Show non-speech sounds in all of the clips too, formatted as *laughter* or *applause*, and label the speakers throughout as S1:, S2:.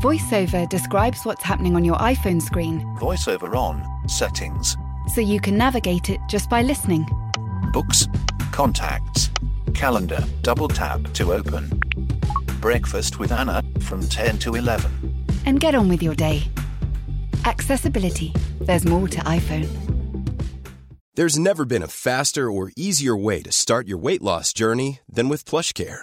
S1: VoiceOver describes what's happening on your iPhone screen
S2: VoiceOver on, settings,
S1: so you can navigate it just by listening.
S2: books, contacts, calendar, double tap to open. Breakfast with Anna from 10 to 11.
S1: And get on with your day. Accessibility. There's more to iPhone.
S3: There's never been a faster or easier way to start your weight loss journey than with PlushCare.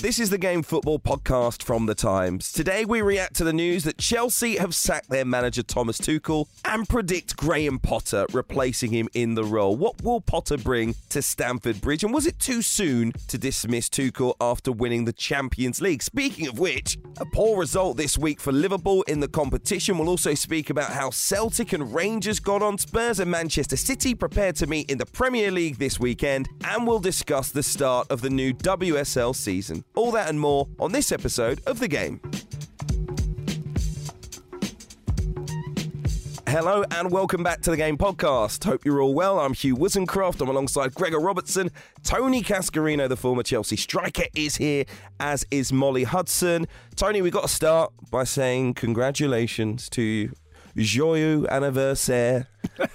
S4: This is the Game Football podcast from The Times. Today we react to the news that Chelsea have sacked their manager Thomas Tuchel and predict Graham Potter replacing him in the role. What will Potter bring to Stamford Bridge? And was it too soon to dismiss Tuchel after winning the Champions League? Speaking of which, a poor result this week for Liverpool in the competition. We'll also speak about how Celtic and Rangers got on Spurs and Manchester City prepared to meet in the Premier League this weekend. And we'll discuss the start of the new WSL season. All that and more on this episode of The Game. Hello and welcome back to the Game Podcast. Hope you're all well. I'm Hugh Woozencroft. I'm alongside Gregor Robertson. Tony Cascarino, the former Chelsea striker, is here, as is Molly Hudson. Tony, we've got to start by saying congratulations to you. Joyeux anniversaire. *laughs*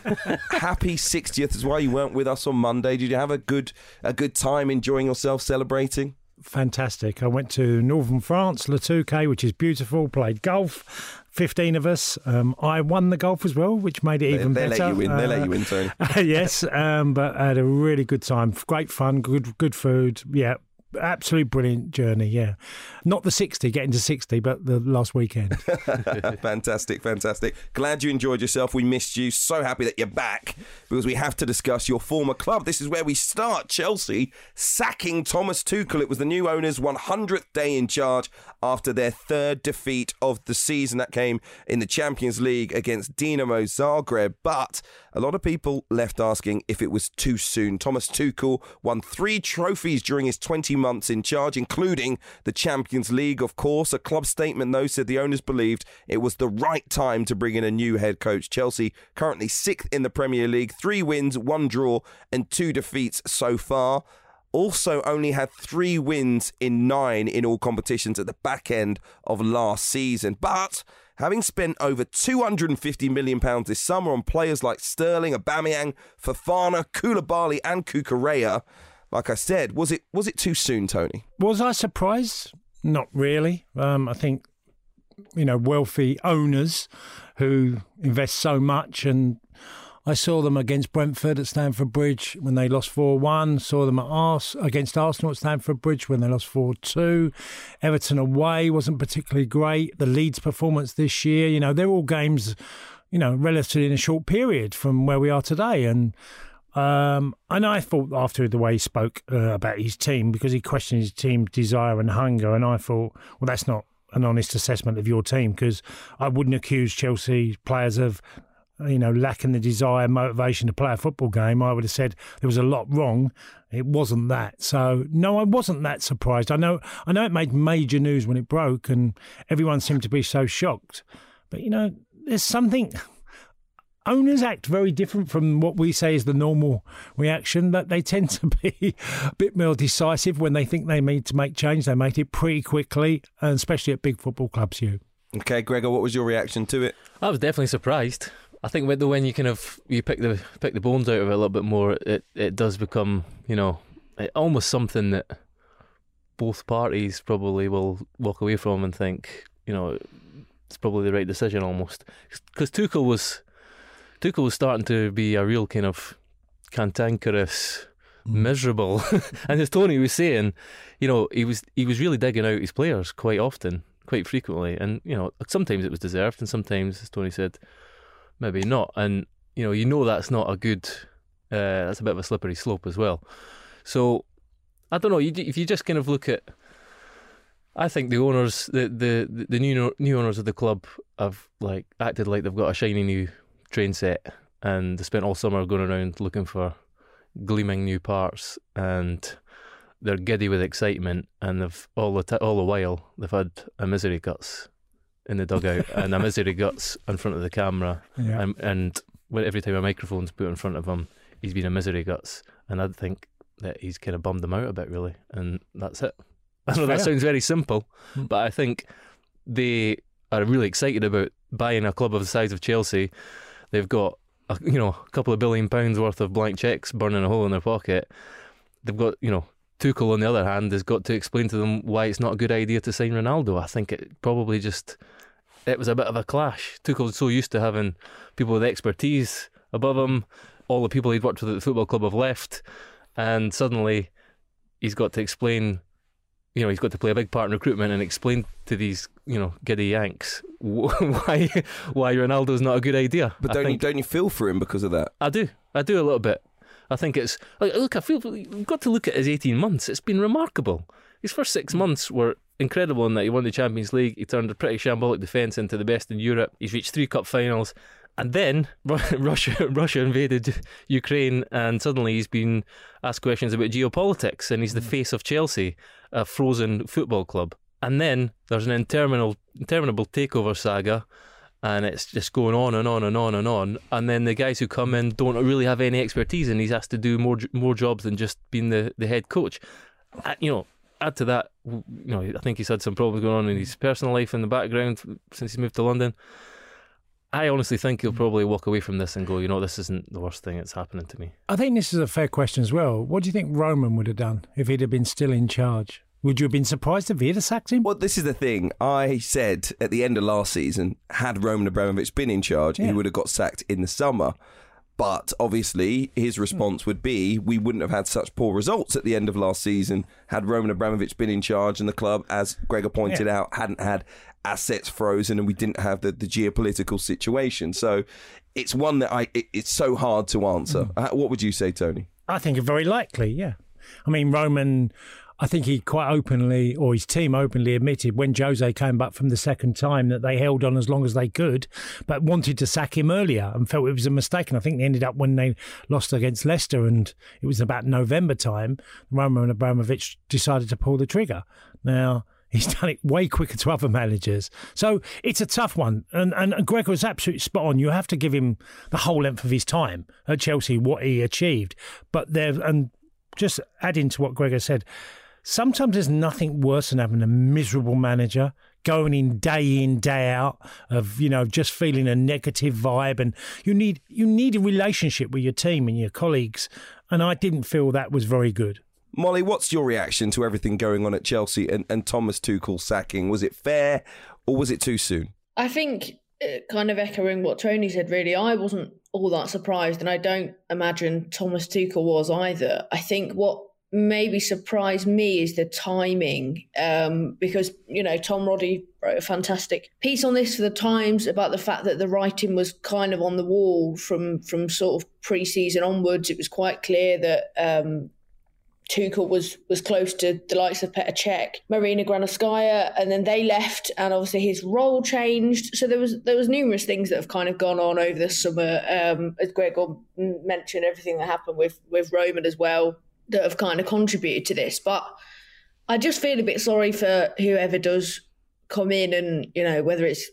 S4: Happy 60th is why you weren't with us on Monday. Did you have a good a good time enjoying yourself celebrating?
S5: Fantastic. I went to northern France, Le Touquet, which is beautiful. Played golf. Fifteen of us. Um, I won the golf as well, which made it even
S4: they
S5: better.
S4: They let you win. They let you in, Tony.
S5: Uh, *laughs* yes, um, but I had a really good time. Great fun. Good, good food. Yeah, absolutely brilliant journey. Yeah, not the sixty, getting to sixty, but the last weekend. *laughs*
S4: fantastic, fantastic. Glad you enjoyed yourself. We missed you. So happy that you're back because we have to discuss your former club. This is where we start. Chelsea sacking Thomas Tuchel. It was the new owner's 100th day in charge after their third defeat of the season. That came in the Champions League against Dinamo Zagreb. But a lot of people left asking if it was too soon. Thomas Tuchel won three trophies during his 20 months in charge, including the Champions League, of course. A club statement, though, said the owners believed it was the right time to bring in a new head coach. Chelsea currently sixth in the Premier League, three wins, one draw, and two defeats so far also only had three wins in nine in all competitions at the back end of last season. But having spent over £250 million this summer on players like Sterling, Aubameyang, Fofana, Koulibaly and Cucurella, like I said, was it was it too soon, Tony?
S5: Was I surprised? Not really. Um, I think you know wealthy owners who invest so much and I saw them against Brentford at Stamford Bridge when they lost 4 1. Saw them at Ars- against Arsenal at Stamford Bridge when they lost 4 2. Everton away wasn't particularly great. The Leeds performance this year, you know, they're all games, you know, relatively in a short period from where we are today. And um, and I thought after the way he spoke uh, about his team, because he questioned his team desire and hunger, and I thought, well, that's not an honest assessment of your team because I wouldn't accuse Chelsea players of you know, lacking the desire, and motivation to play a football game, I would have said there was a lot wrong. It wasn't that. So no, I wasn't that surprised. I know, I know, it made major news when it broke, and everyone seemed to be so shocked. But you know, there's something. Owners act very different from what we say is the normal reaction. That they tend to be *laughs* a bit more decisive when they think they need to make change. They make it pretty quickly, and especially at big football clubs. You.
S4: Okay, Gregor, what was your reaction to it?
S6: I was definitely surprised. I think with the when you kind of you pick the pick the bones out of it a little bit more, it it does become you know it, almost something that both parties probably will walk away from and think you know it's probably the right decision almost because Tuchel was Tuchel was starting to be a real kind of cantankerous, miserable, *laughs* and as Tony was saying, you know he was he was really digging out his players quite often, quite frequently, and you know sometimes it was deserved and sometimes, as Tony said maybe not. And you know, you know that's not a good. Uh, that's a bit of a slippery slope as well. So I don't know. You, if you just kind of look at I think the owners, the the the new new owners of the club, have like acted like they've got a shiny new train set, and they spent all summer going around looking for gleaming new parts, and they're giddy with excitement, and they've all the t- all the while they've had a misery guts in the dugout *laughs* and a misery guts in front of the camera,
S5: Yeah.
S6: and, and when every time a microphone's put in front of him, he's been a misery guts, and I think that he's kind of bummed them out a bit, really, and that's it. *laughs* I know that sounds very simple,
S5: Mm.
S6: but I think they are really excited about buying a club of the size of Chelsea. They've got a, you know a couple of billion pounds worth of blank checks burning a hole in their pocket. They've got you know Tuchel on the other hand has got to explain to them why it's not a good idea to sign Ronaldo. I think it probably just it was a bit of a clash. Tuchel's so used to having people with expertise above him. All the people he'd worked with at the football club have left, and suddenly he's got to explain. You know, he's got to play a big part in recruitment and explain to these, you know, giddy Yanks *laughs* why why Ronaldo's not a good idea.
S4: But don't you don't you feel for him because of that?
S6: I do. I do a little bit. I think it's like, look. I feel you've got to look at his eighteen months. It's been remarkable. His first six months were incredible in that he won the Champions League. He turned a pretty shambolic defence into the best in Europe. He's reached three cup finals, and then *laughs* Russia *laughs* Russia invaded Ukraine, and suddenly he's been asked questions about geopolitics, and he's the mm. face of Chelsea, a frozen football club. And then there's an interminable interminable takeover saga and it's just going on and on and on and on. And then the guys who come in don't really have any expertise, and he's asked to do more more jobs than just being the, the head coach. You know, add to that, you know, I think he's had some problems going on in his personal life in the background since he moved to London. I honestly think he'll hmm. probably walk away from this and go, you know, this isn't the worst thing that's happening to me.
S5: I think this is a fair question as well. What do you think Roman would have done if he'd have been still in charge? Would you have been surprised if he'd have sacked him?
S4: Well, this is the thing. I said at the end of last season, had Roman Abramovich been in charge, he would have got sacked in the summer. But obviously, his hmm. response would be we wouldn't have had such poor results at the end of last season had Roman Abramovich been in charge and the club, as Gregor pointed out, hadn't had assets frozen and we didn't have the, the geopolitical situation. So it's one that I it, it's so hard to answer. Uh, what would you say, Tony?
S5: I think very likely, yeah. I mean, Roman, I think he quite openly, or his team openly admitted when Jose came back from the second time that they held on as long as they could, but wanted to sack him earlier and felt it was a mistake. And I think they ended up when they lost against Leicester, and it was about November time, Roman Abramovich decided to pull the trigger. Now, He's done it way quicker to other managers. So it's a tough one. And, and Gregor was absolutely spot on. You have to give him the whole length of his time at Chelsea, what he achieved. But there, and just adding to what Gregor said, sometimes there's nothing worse than having a miserable manager going in day in day out of you know just feeling a negative vibe and you need you need a relationship with your team and your colleagues and I didn't feel that was very good
S4: Molly, what's your reaction to everything going on at Chelsea and, and Thomas Tuchel sacking? Was it fair or was it too soon?
S7: I think, kind of echoing what Tony said, really, I wasn't all that surprised, and I don't imagine Thomas Tuchel was either. I think what maybe surprised me is the timing, um, because, you know, Tom Roddy wrote a fantastic piece on this for the Times about the fact that the writing was kind of on the wall from, from sort of pre season onwards. It was quite clear that. Um, Tuchel was was close to the likes of Petr Cech, Marina Granovskaya, and then they left, and obviously his role changed. So there was there was numerous things that have kind of gone on over the summer. Um, as Gregor mentioned, everything that happened with with Roman as well that have kind of contributed to this. But I just feel a bit sorry for whoever does come in, and you know whether it's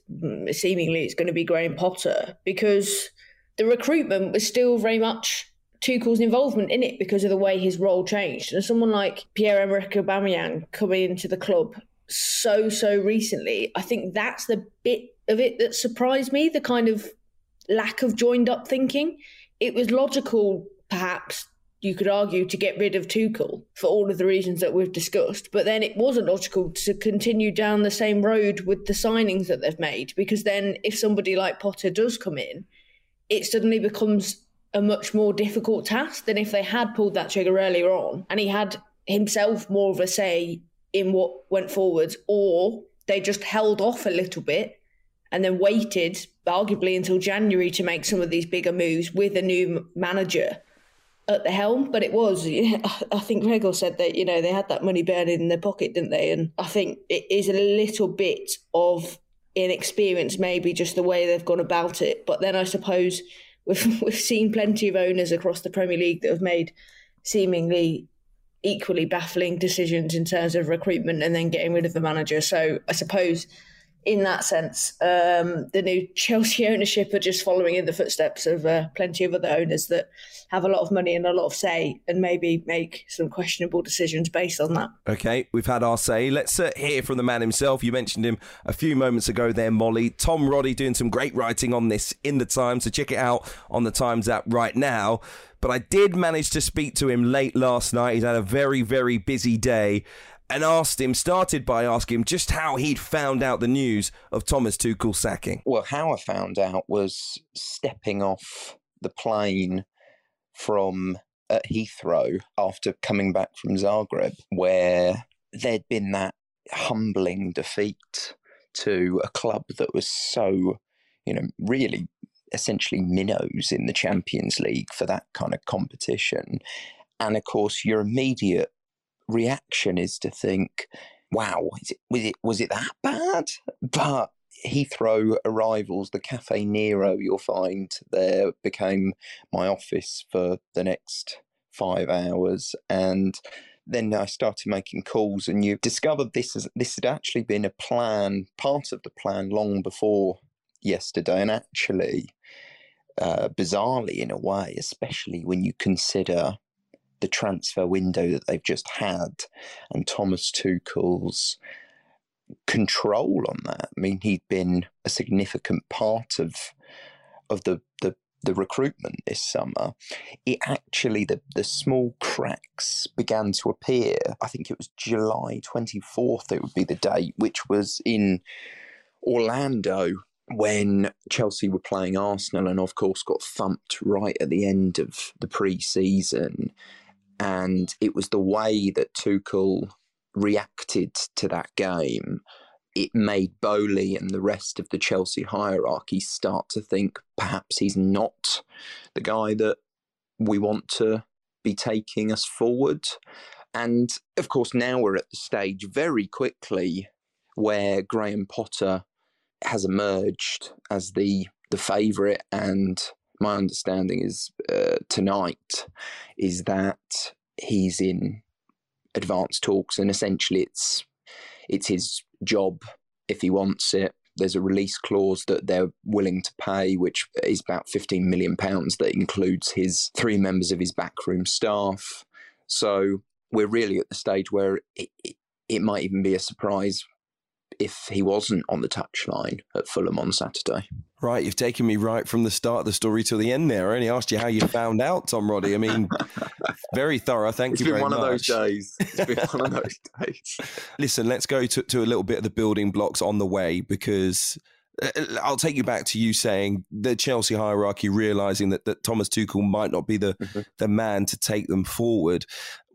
S7: seemingly it's going to be Graham Potter because the recruitment was still very much Tuchel's involvement in it because of the way his role changed. And someone like Pierre-Emerick Aubameyang coming into the club so, so recently, I think that's the bit of it that surprised me, the kind of lack of joined up thinking. It was logical, perhaps, you could argue, to get rid of Tuchel for all of the reasons that we've discussed. But then it wasn't logical to continue down the same road with the signings that they've made because then if somebody like Potter does come in, it suddenly becomes a much more difficult task than if they had pulled that trigger earlier on and he had himself more of a say in what went forwards, or they just held off a little bit and then waited, arguably until January, to make some of these bigger moves with a new manager. at the helm, but it was. I think Gregor said that you know they had that money burning in their pocket, didn't they? And I think it is a little bit of inexperience, maybe just the way they've gone about it. But then I suppose we've *laughs* we've seen plenty of owners across the Premier League that have made seemingly equally baffling decisions in terms of recruitment and then getting rid of the manager. So I suppose in that sense, um, the new Chelsea ownership are just following in the footsteps of uh, plenty of other owners that have a lot of money and a lot of say, and maybe make some questionable decisions based on that.
S4: Okay, we've had our say. Let's uh, hear from the man himself. You mentioned him a few moments ago there, Molly. Tom Roddy doing some great writing on this in the Times, so check it out on the Times app right now. But I did manage to speak to him late last night. He's had a very, very busy day and asked him, started by asking him just how he'd found out the news of Thomas Tuchel sacking.
S8: Well, how I found out was stepping off the plane from at Heathrow after coming back from Zagreb, where there'd been that humbling defeat to a club that was so, you know, really essentially minnows in the Champions League for that kind of competition. And of course, your immediate reaction is to think, wow, it, was it was it that bad? But Heathrow arrivals, the Caffè Nero you'll find there became my office for the next five hours. And then I started making calls, and you discovered this is this had actually been a plan, part of the plan, long before yesterday. And actually, uh, bizarrely in a way, especially when you consider the transfer window that they've just had and Thomas Tuchel's control on that. I mean, he'd been a significant part of of the the, the recruitment this summer. It actually the the small cracks began to appear. I think it was July twenty fourth. It would be the date, which was in Orlando when Chelsea were playing Arsenal and of course got thumped right at the end of the pre-season and it was the way that Tuchel reacted to that game. It made Boehly and the rest of the Chelsea hierarchy start to think perhaps he's not the guy that we want to be taking us forward. And of course, now we're at the stage very quickly where Graham Potter has emerged as the the favourite and my understanding is uh, tonight is that he's in advanced talks, and essentially it's it's his job if he wants it. There's a release clause that they're willing to pay, which is about 15 million pounds. That includes his three members of his backroom staff. So we're really at the stage where it, it, it might even be a surprise if he wasn't on the touchline at Fulham on Saturday.
S4: Right, you've taken me right from the start of the story to the end there. I only asked you how you found out, Tom Roddy. I mean, *laughs* very thorough. Thank
S8: it's
S4: you very
S8: much.
S4: It's been
S8: one of those days. It's been *laughs* one of those days.
S4: Listen, let's go to, to a little bit of the building blocks on the way because uh, I'll take you back to you saying the Chelsea hierarchy realizing that, that Thomas Tuchel might not be the, mm-hmm. the man to take them forward.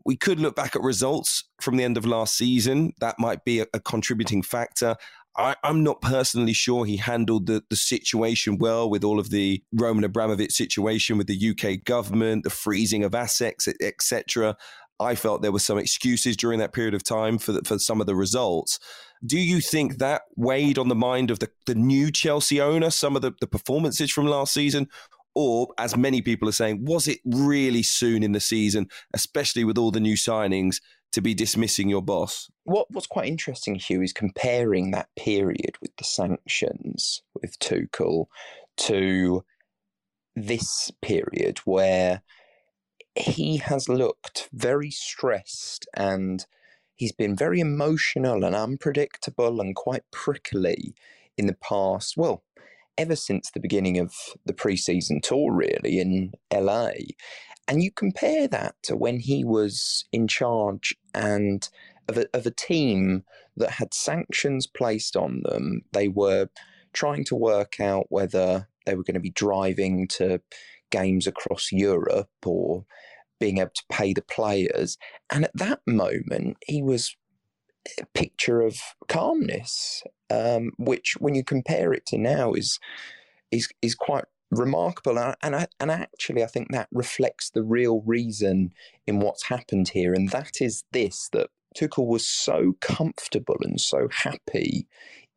S4: We could look back at results from the end of last season. That might be a, a contributing factor. I, am not personally sure he handled the, the situation well with all of the Roman Abramovich situation with the UK government, the freezing of assets, etc. I felt there were some excuses during that period of time for the, for some of the results. Do you think that weighed on the mind of the, the new Chelsea owner, some of the, the performances from last season? Or, as many people are saying, was it really soon in the season, especially with all the new signings, to be dismissing your boss?
S8: What What's quite interesting, Hugh, is comparing that period with the sanctions with Tuchel to this period where he has looked very stressed and he's been very emotional and unpredictable and quite prickly in the past. Well, ever since the beginning of the preseason tour, really, in LA. And you compare that to when he was in charge and of a, of a team that had sanctions placed on them. They were trying to work out whether they were going to be driving to games across Europe or being able to pay the players. And at that moment, he was picture of calmness um, which when you compare it to now is is is quite remarkable. And, and, and actually, I think that reflects the real reason in what's happened here. And that is this that Tuchel was so comfortable and so happy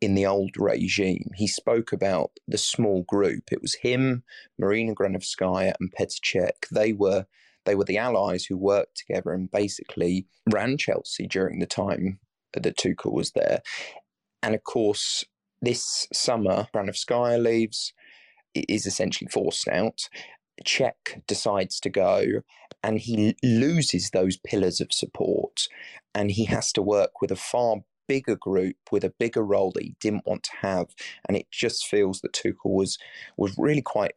S8: in the old regime. He spoke about the small group. It was him, Marina Granovskaya, and Petr They were they were the allies who worked together and basically ran Chelsea during the time that Tuchel was there. And of course, this summer, Granovskaya leaves, is essentially forced out. Cech decides to go and he loses those pillars of support and he has to work with a far bigger group with a bigger role that he didn't want to have and it just feels that Tuchel was was really quite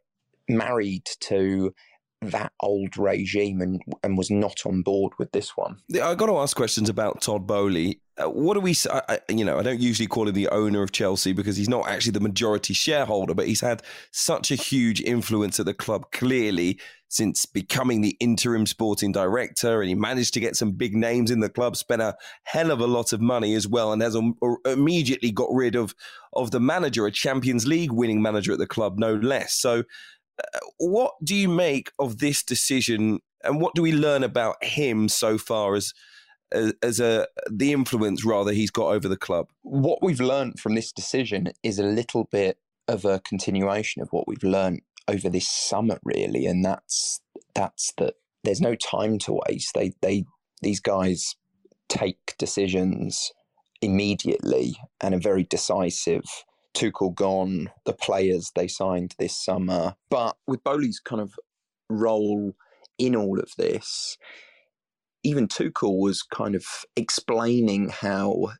S8: married to that old regime and and was not on board with this one.
S4: I got to ask questions about Todd Boehly. Uh, what do we? I, you know, I don't usually call him the owner of Chelsea because he's not actually the majority shareholder, but he's had such a huge influence at the club clearly since becoming the interim sporting director, and he managed to get some big names in the club. Spent a hell of a lot of money as well, and has immediately got rid of of the manager, a Champions League winning manager at the club, no less. So what do you make of this decision, and what do we learn about him so far as as, a the influence rather he's got over the club?
S8: What we've learned from this decision is a little bit of a continuation of what we've learned over this summer, really, and that's that's that there's no time to waste. They they these guys take decisions immediately and are very decisive Tuchel gone, the players they signed this summer. But with Boehly's kind of role in all of this, even Tuchel was kind of explaining how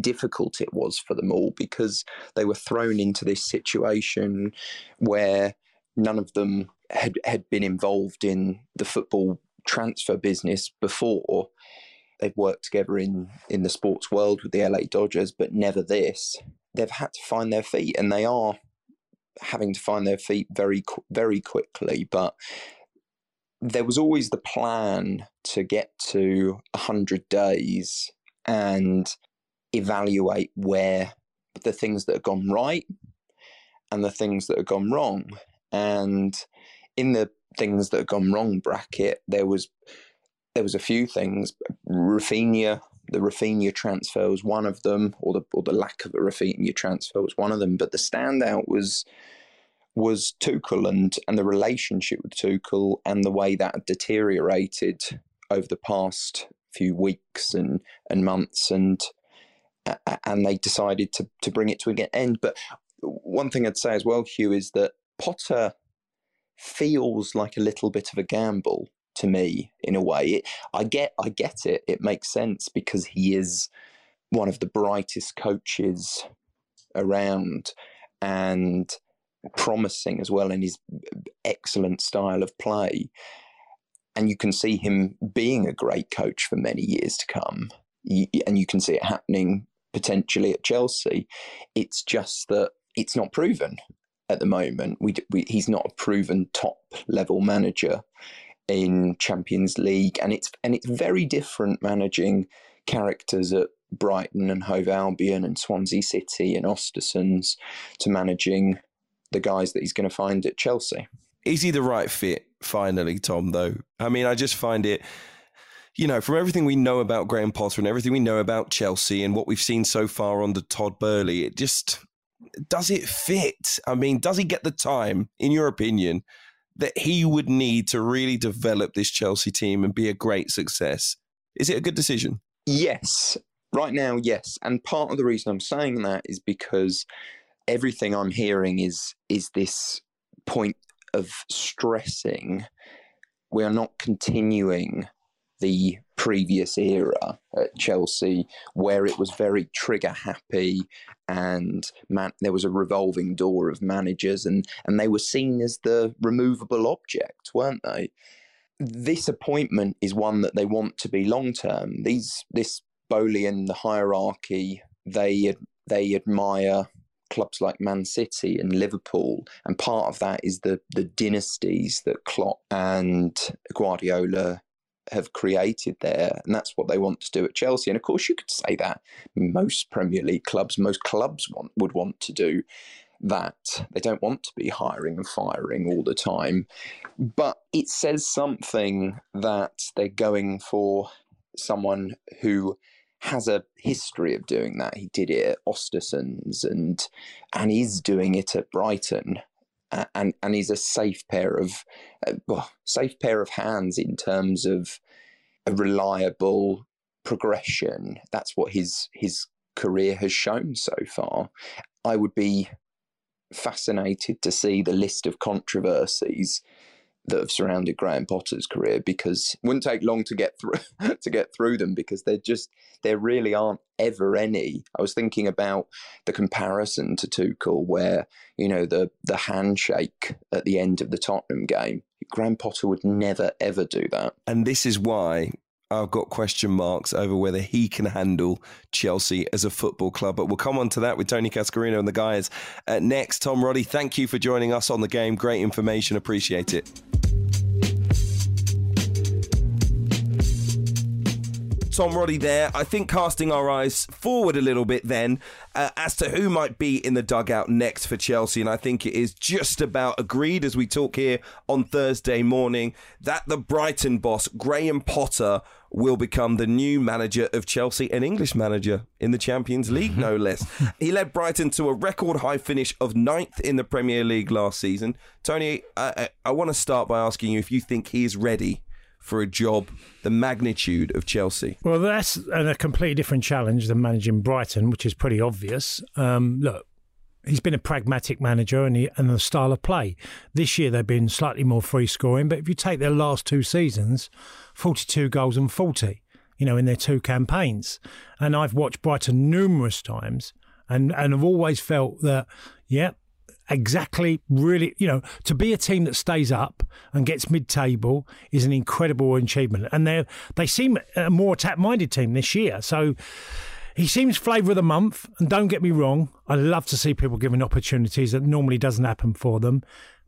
S8: difficult it was for them all because they were thrown into this situation where none of them had, had been involved in the football transfer business before. They've worked together in, in the sports world with the LA Dodgers, but never this they've had to find their feet, and they are having to find their feet very very quickly. But there was always the plan to get to hundred days and evaluate where the things that have gone right and the things that have gone wrong. And in the things that have gone wrong bracket, there was there was a few things. Raphinha the Raphinha transfer was one of them, or the or the lack of a Raphinha transfer was one of them. But the standout was was Tuchel and and the relationship with Tuchel and the way that deteriorated over the past few weeks and and months and and they decided to to bring it to an end. But one thing I'd say as well, Hugh, is that Potter feels like a little bit of a gamble to me in a way. It, I get I get it. It makes sense because he is one of the brightest coaches around and promising as well in his excellent style of play. And you can see him being a great coach for many years to come. And you can see it happening potentially at Chelsea. It's just that it's not proven at the moment. We, we, he's not a proven top level manager in Champions League, and it's and it's very different managing characters at Brighton and Hove Albion and Swansea City and Ostersund's to managing the guys that he's going to find at Chelsea.
S4: Is he the right fit? Finally, Tom. Though I mean, I just find it. You know, from everything we know about Graham Potter and everything we know about Chelsea and what we've seen so far under Todd Boehly, it just does it fit? I mean, does he get the time, in your opinion, that he would need to really develop this Chelsea team and be a great success. Is it a good decision?
S8: Yes. Right now, yes. And part of the reason I'm saying that is because everything I'm hearing is is this point of stressing we are not continuing the previous era at Chelsea, where it was very trigger happy and man, there was a revolving door of managers, and, and they were seen as the removable object, weren't they? This appointment is one that they want to be long term. These this Bolian the hierarchy they they admire clubs like Man City and Liverpool, and part of that is the the dynasties that Klopp and Guardiola have created there, and that's what they want to do at Chelsea. And of course, you could say that most Premier League clubs, most clubs want would want to do that. They don't want to be hiring and firing all the time. But it says something that they're going for someone who has a history of doing that. He did it at Östersunds and and is doing it at Brighton. And and he's a safe pair of uh, well, safe pair of hands in terms of a reliable progression. That's what his his career has shown so far. I would be fascinated to see the list of controversies that have surrounded Graham Potter's career because it wouldn't take long to get through *laughs* to get through them because they're just there really aren't ever any. I was thinking about the comparison to Tuchel where, you know, the the handshake at the end of the Tottenham game. Graham Potter would never ever do that.
S4: And this is why I've got question marks over whether he can handle Chelsea as a football club. But we'll come on to that with Tony Cascarino and the guys uh, next. Tom Roddy, thank you for joining us on the game. Great information. Appreciate it. Tom Roddy there. I think casting our eyes forward a little bit then uh, as to who might be in the dugout next for Chelsea. And I think it is just about agreed as we talk here on Thursday morning that the Brighton boss, Graham Potter, will become the new manager of Chelsea, an English manager in the Champions League, no *laughs* less. he led Brighton to a record high finish of ninth in the Premier League last season. Tony, I, I, I want to start by asking you if you think he is ready for a job the magnitude of Chelsea?
S5: Well, that's a completely different challenge than managing Brighton, which is pretty obvious. Um, look, he's been a pragmatic manager and, he, and the style of play. This year they've been slightly more free scoring, but if you take their last two seasons, 42 goals and 40, you know, in their two campaigns. And I've watched Brighton numerous times and, and have always felt that, yeah, exactly really you know to be a team that stays up and gets mid-table is an incredible achievement. And they they seem a more attack-minded team this year. So he seems flavour of the month and don't get me wrong i love to see people given opportunities that normally doesn't happen for them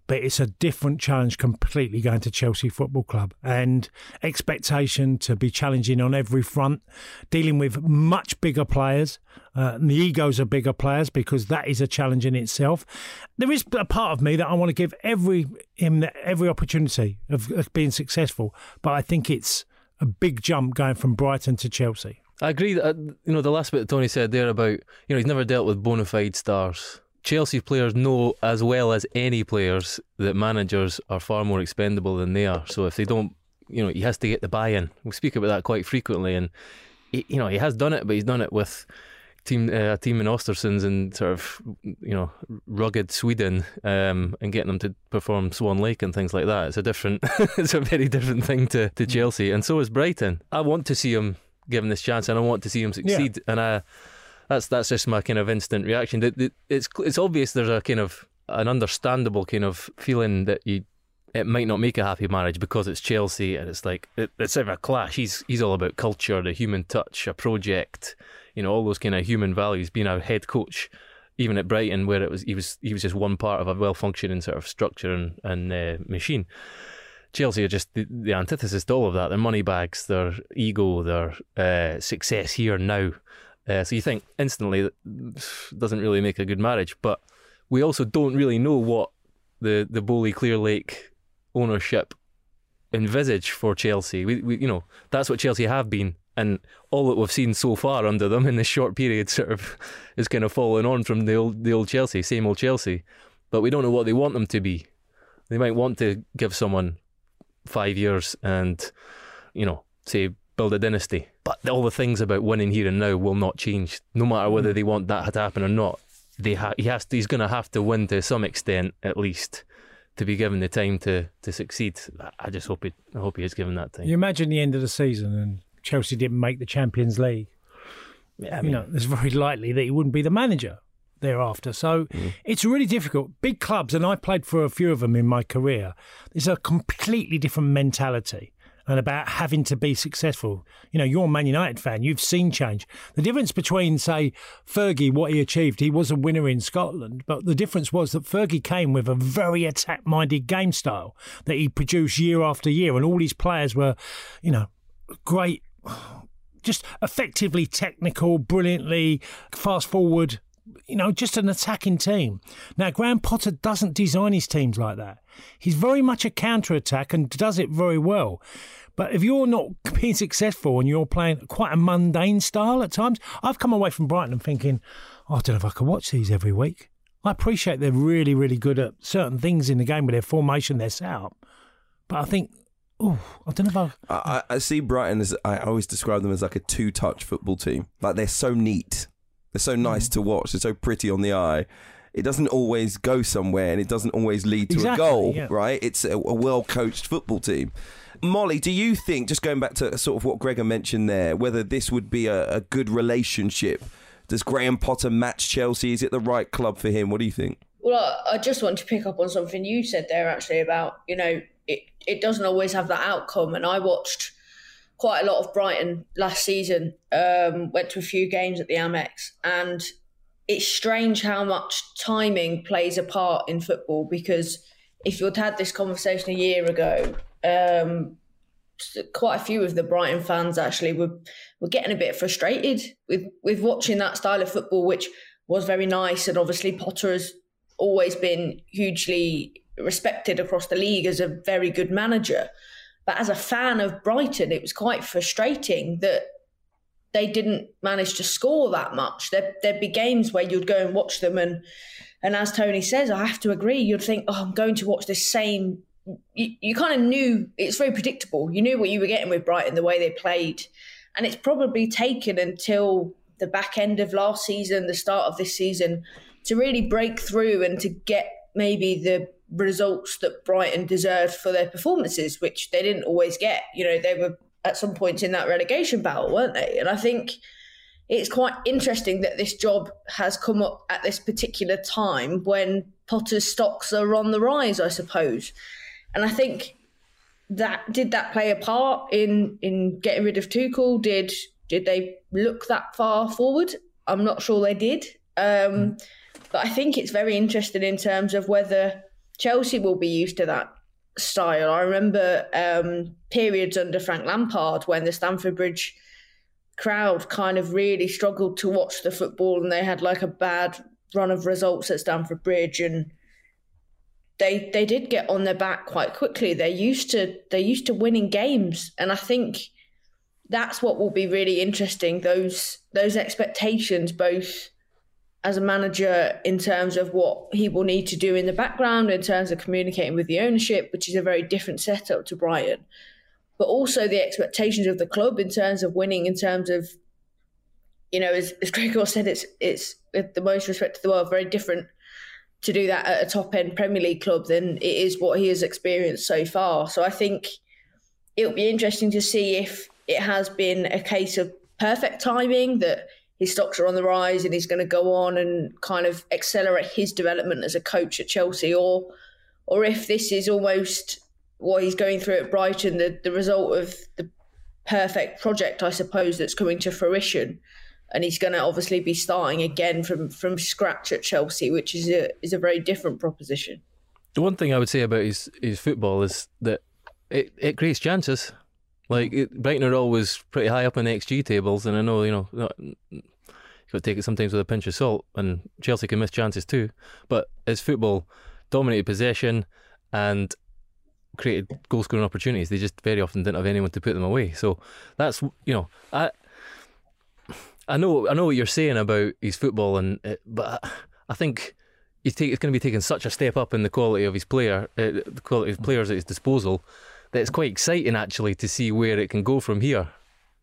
S5: but it's a different challenge completely going to Chelsea Football Club and expectation to be challenging on every front, dealing with much bigger players. Uh, the egos of bigger players because that is a challenge in itself. There is a part of me that I want to give every him every opportunity of, of being successful, but I think it's a big jump going from Brighton to Chelsea.
S6: I agree that you know the last bit that Tony said there about you know he's never dealt with bona fide stars Chelsea players know as well as any players that managers are far more expendable than they are. So if they don't, you know, he has to get the buy-in. We speak about that quite frequently, and he, you know he has done it, but he's done it with team uh, a team in Östersunds and sort of you know rugged Sweden um, and getting them to perform Swan Lake and things like that. It's a different, *laughs* it's a very different thing to, to Chelsea, and so is Brighton. I want to see him given this chance, and I want to see him succeed, yeah. and I that's that's just my kind of instant reaction. It's it's obvious there's a kind of an understandable kind of feeling that you it might not make a happy marriage because it's Chelsea and it's like it, it's of a clash. He's he's all about culture, the human touch, a project, you know, all those kind of human values. Being a head coach, even at Brighton, where it was he was he was just one part of a well functioning sort of structure and and uh, machine. Chelsea are just the, the, antithesis to all of that. Their money bags, their ego, their uh, success here and now. Uh, so you think instantly that doesn't really make a good marriage, but we also don't really know what the the Boehly Clearlake ownership envisage for Chelsea. We, we, you know, that's what Chelsea have been, and all that we've seen so far under them in this short period sort of *laughs* is kind of following on from the old the old Chelsea, same old Chelsea. But we don't know what they want them to be. They might want to give someone five years and, you know, say build a dynasty. But all the things about winning here and now will not change, no matter whether mm. they want that to happen or not. They ha- he has to, he's going to have to win to some extent, at least, to be given the time to, to succeed. I just hope he, I hope he is given that time.
S5: You imagine the end of the season and Chelsea didn't make the Champions League. Yeah, I mean, you know, it's very likely that he wouldn't be the manager thereafter. So mm. it's really difficult. Big clubs, and I played for a few of them in my career. There's a completely different mentality and about having to be successful. You know, you're a Man United fan, you've seen change. The difference between, say, Fergie, what he achieved, he was a winner in Scotland, but the difference was that Fergie came with a very attack minded game style that he produced year after year, and all his players were, you know, great, *sighs* just effectively technical, brilliantly fast forward you know, just an attacking team. Now, Graham Potter doesn't design his teams like that. He's very much a counter attack and does it very well. But if you're not *laughs* being successful and you're playing quite a mundane style at times, I've come away from Brighton thinking, oh, I don't know if I could watch these every week. I appreciate they're really, really good at certain things in the game with their formation, their setup. But I think, oh, I don't know if I.
S4: I, I see Brighton as I always describe them as like a two-touch football team. Like they're so neat, they're so nice to watch, they're so pretty on the eye. It doesn't always go somewhere, and it doesn't always lead to
S5: Exactly,
S4: a goal,
S5: yeah.
S4: right? It's a, a well-coached football team. Molly, do you think, just going back to sort of what Gregor mentioned there, whether this would be a, a good relationship? Does Graham Potter match Chelsea? Is it the right club for him? What do you think?
S7: Well, I- I just want to pick up on something you said there, actually, about you know it. It doesn't always have that outcome, and I watched quite a lot of Brighton last season. Um, went to a few games at the Amex, and it's strange how much timing plays a part in football. Because if you'd had this conversation a year ago, um, quite a few of the Brighton fans actually were were getting a bit frustrated with with watching that style of football, which was very nice, and obviously Potter has always been hugely respected across the league as a very good manager. But as a fan of Brighton, it was quite frustrating that they didn't manage to score that much. There, there'd be games where you'd go and watch them, and and as Tony says, I have to agree. You'd think, oh, I'm going to watch this same. You, you kind of knew it's very predictable. You knew what you were getting with Brighton, the way they played, and it's probably taken until the back end of last season, the start of this season, to really break through and to get maybe the results that Brighton deserved for their performances, which they didn't always get. You know, they were at some points in that relegation battle, weren't they? And I think it's quite interesting that this job has come up at this particular time when Potter's stocks are on the rise, I suppose. And I think that did that play a part in in getting rid of Tuchel? Did did they look that far forward? I'm not sure they did. Um, But I think it's very interesting in terms of whether Chelsea will be used to that style. I remember um, periods under Frank Lampard when the Stamford Bridge crowd kind of really struggled to watch the football and they had like a bad run of results at Stamford Bridge and they they did get on their back quite quickly. They're used to they're used to winning games and I think that's what will be really interesting those those expectations both as a manager in terms of what he will need to do in the background in terms of communicating with the ownership which is a very different setup to Brighton. But also the expectations of the club in terms of winning in terms of you know as, as Gregor said it's it's with the most respect to the world very different to do that at a top end Premier League club than it is what he has experienced so far. So I think it'll be interesting to see if it has been a case of perfect timing that his stocks are on the rise and he's going to go on and kind of accelerate his development as a coach at Chelsea, or or if this is almost what he's going through at Brighton, the, the result of the perfect project, I suppose, that's coming to fruition. And he's going to obviously be starting again from, from scratch at Chelsea, which is a is a very different proposition.
S6: The one thing I would say about his, his football is that it, it creates chances. Like Brighton are always pretty high up in the XG tables, and I know you know you've got to take it sometimes with a pinch of salt, and Chelsea can miss chances too. But his football dominated possession and created goal scoring opportunities. They just very often didn't have anyone to put them away. So that's you know I I know I know what you're saying about his football, and uh, but I, think he's, take, he's going to be taking such a step up in the quality of his player, uh, the quality of players at his disposal, that it's quite exciting actually to see where it can go from here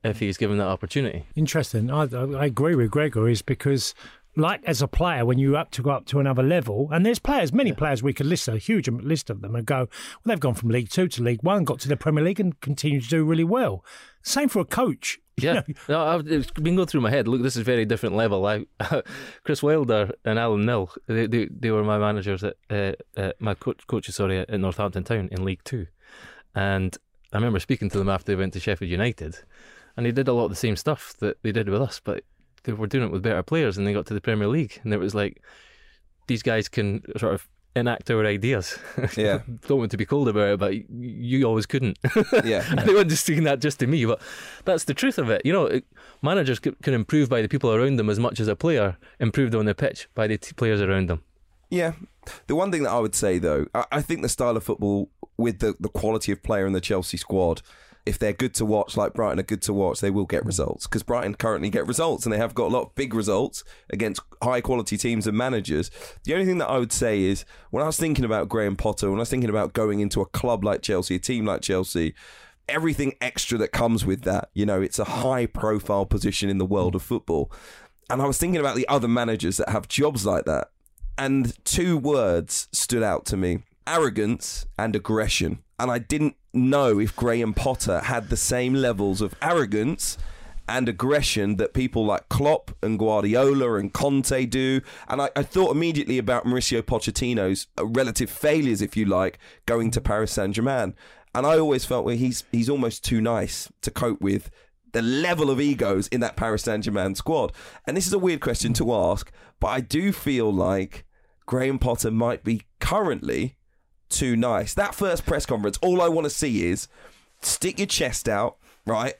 S6: if he's given that opportunity.
S5: Interesting. I, I agree with Gregor is because, like as a player, when you up to go up to another level, and there's players, many players we could list a huge list of them and go, well, they've gone from League Two to League One, got to the Premier League, and continue to do really well. Same for a coach. *laughs*
S6: Yeah, no, I've, it's been going through my head. Look, this is a very different level. I, *laughs* Chris Wilder and Alan Knill, they, they, they were my managers at, uh, uh, my coach, coaches, sorry, at Northampton Town in League Two, and I remember speaking to them after they went to Sheffield United, and they did a lot of the same stuff that they did with us, but they were doing it with better players, and they got to the Premier League, and it was like these guys can sort of enact our ideas. *laughs*
S4: Yeah.
S6: Don't want to be cold about it, but you always couldn't. *laughs*
S4: Yeah.
S6: and they weren't just saying that just to me, but that's the truth of it. You know, it- managers can improve by the people around them as much as a player improved on the pitch by the t- players around them.
S4: Yeah. The one thing that I would say though, I, I think the style of football with the, the quality of player in the Chelsea squad, if they're good to watch, like Brighton are good to watch, they will get results because Brighton currently get results and they have got a lot of big results against high quality teams and managers. The only thing that I would say is when I was thinking about Graham Potter, when I was thinking about going into a club like Chelsea, a team like Chelsea, everything extra that comes with that, you know, it's a high profile position in the world of football. And I was thinking about the other managers that have jobs like that. And two words stood out to me arrogance and aggression. And I didn't know if Graham Potter had the same levels of arrogance and aggression that people like Klopp and Guardiola and Conte do. And I, I thought immediately about Mauricio Pochettino's uh, relative failures, if you like, going to Paris Saint Germain. And I always felt well, he's he's almost too nice to cope with the level of egos in that Paris Saint Germain squad. And this is a weird question to ask, but I do feel like Graham Potter might be currently too nice. That first press conference, all I want to see is stick your chest out, right?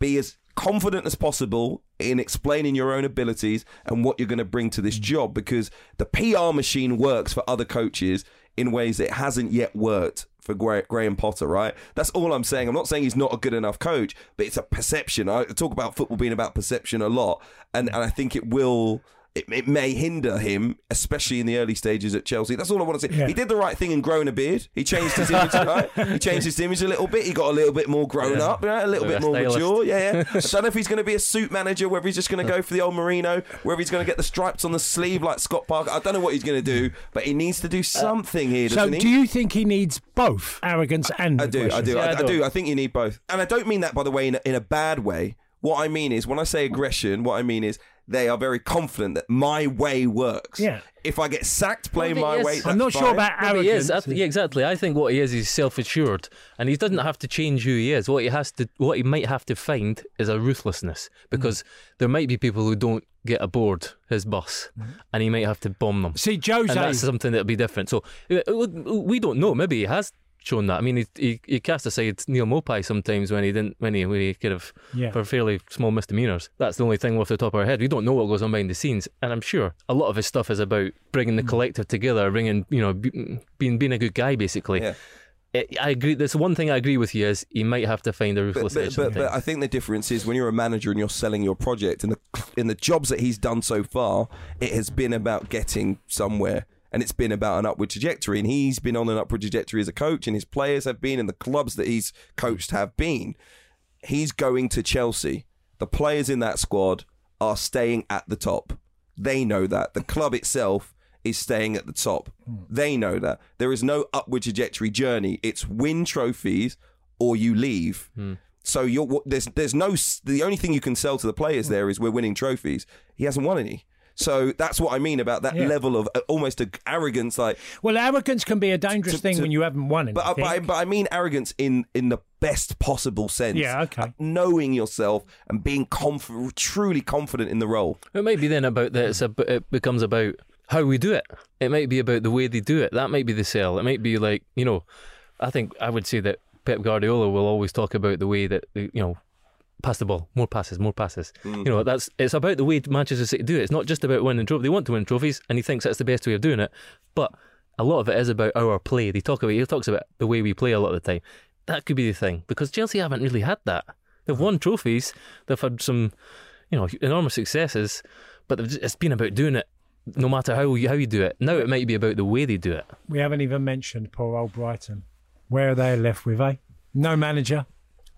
S4: Be as confident as possible in explaining your own abilities and what you're going to bring to this job because the PR machine works for other coaches in ways it hasn't yet worked for Graham Potter, right? That's all I'm saying. I'm not saying he's not a good enough coach, but it's a perception. I talk about football being about perception a lot, and, and I think it will. It, it may hinder him, especially in the early stages at Chelsea. That's all I want to say.
S5: Yeah.
S4: He did the right thing in growing a beard. He changed his image, *laughs* right? He changed his image a little bit. He got a little bit more grown
S6: Yeah.
S4: up, right? a little
S6: Like
S4: bit
S6: a
S4: more mature. Yeah, yeah. *laughs* I don't know if he's going to be a suit manager, whether he's just going to go for the old merino, whether he's going to get the stripes on the sleeve like Scott Parker. I don't know what he's going to do, but he needs to do uh, something here,
S5: So,
S4: doesn't he?
S5: do you think he needs both arrogance and
S4: I do, I do,
S6: Yeah,
S4: I,
S6: I
S4: I
S6: do.
S4: do. I think you need both, and I don't mean that by the way in a, in a bad way. What I mean is when I say aggression, what I mean is they are very confident that my way works.
S5: Yeah.
S4: If I get sacked playing my
S6: yes.
S4: way,
S6: I'm
S4: that's
S5: I'm not sure about
S6: No, but he
S5: arrogance.
S6: is. Th- yeah, exactly. I think what he is, he's self-assured, and he doesn't have to change who he is. What he has to, what he might have to find, is a ruthlessness, because there might be people who don't get aboard his bus, and he might have to bomb them.
S5: See,
S6: and that's something that'll be different. So uh, we don't know. Maybe he has shown that. I mean, he he, he cast aside Neal Maupay sometimes when he didn't when he when he could have
S5: Yeah.
S6: for fairly small misdemeanors. That's the only thing off the top of our head. We don't know what goes on behind the scenes, and I'm sure a lot of his stuff is about bringing the
S5: Mm.
S6: collective together, bringing you know be, being being a good guy basically.
S4: Yeah.
S6: It, I agree. There's one thing I agree with you is he might have to find a
S4: But,
S6: ruthless
S4: but,
S6: edge.
S4: but, but. I think the difference is when you're a manager and you're selling your project, and the in the jobs that he's done so far, it has been about getting somewhere, and it's been about an upward trajectory. And he's been on an upward trajectory as a coach, and his players have been, and the clubs that he's coached have been. He's going to Chelsea. The players in that squad are staying at the top. They know that. The club itself is staying at the top. They know that. There is no upward trajectory journey. It's win trophies or you leave. Hmm. So you're there's there's no the only thing you can sell to the players hmm. there is we're winning trophies. He hasn't won any. So that's what I mean about that
S5: Yeah.
S4: level of uh, almost a arrogance like
S5: well, arrogance can be a dangerous
S4: to-
S5: thing
S4: to-
S5: when you haven't won
S4: but, I-
S5: anything.
S4: but, I, but I mean arrogance in in the best possible sense.
S5: Yeah, okay.
S4: Uh, Knowing yourself and being conf- truly confident in the role.
S6: It might be then about that. It's a, it becomes about how we do it. It might be about the way they do it. That might be the sell. It might be like you know. I think I would say that Pep Guardiola will always talk about the way that you know. Pass the ball, more passes, more passes. You know that's it's about the way Manchester City do it. It's not just about winning trophies. They want to win trophies, and he thinks that's the best way of doing it. But a lot of it is about our play. They talk about he talks about the way we play a lot of the time. That could be the thing because Chelsea haven't really had that. They've won trophies. They've had some, you know, enormous successes, but just- it's been about doing it. No matter how you, how you do it. Now it might be about the way they do it.
S5: we haven't even mentioned poor old Brighton. Where are they left with, eh? No manager.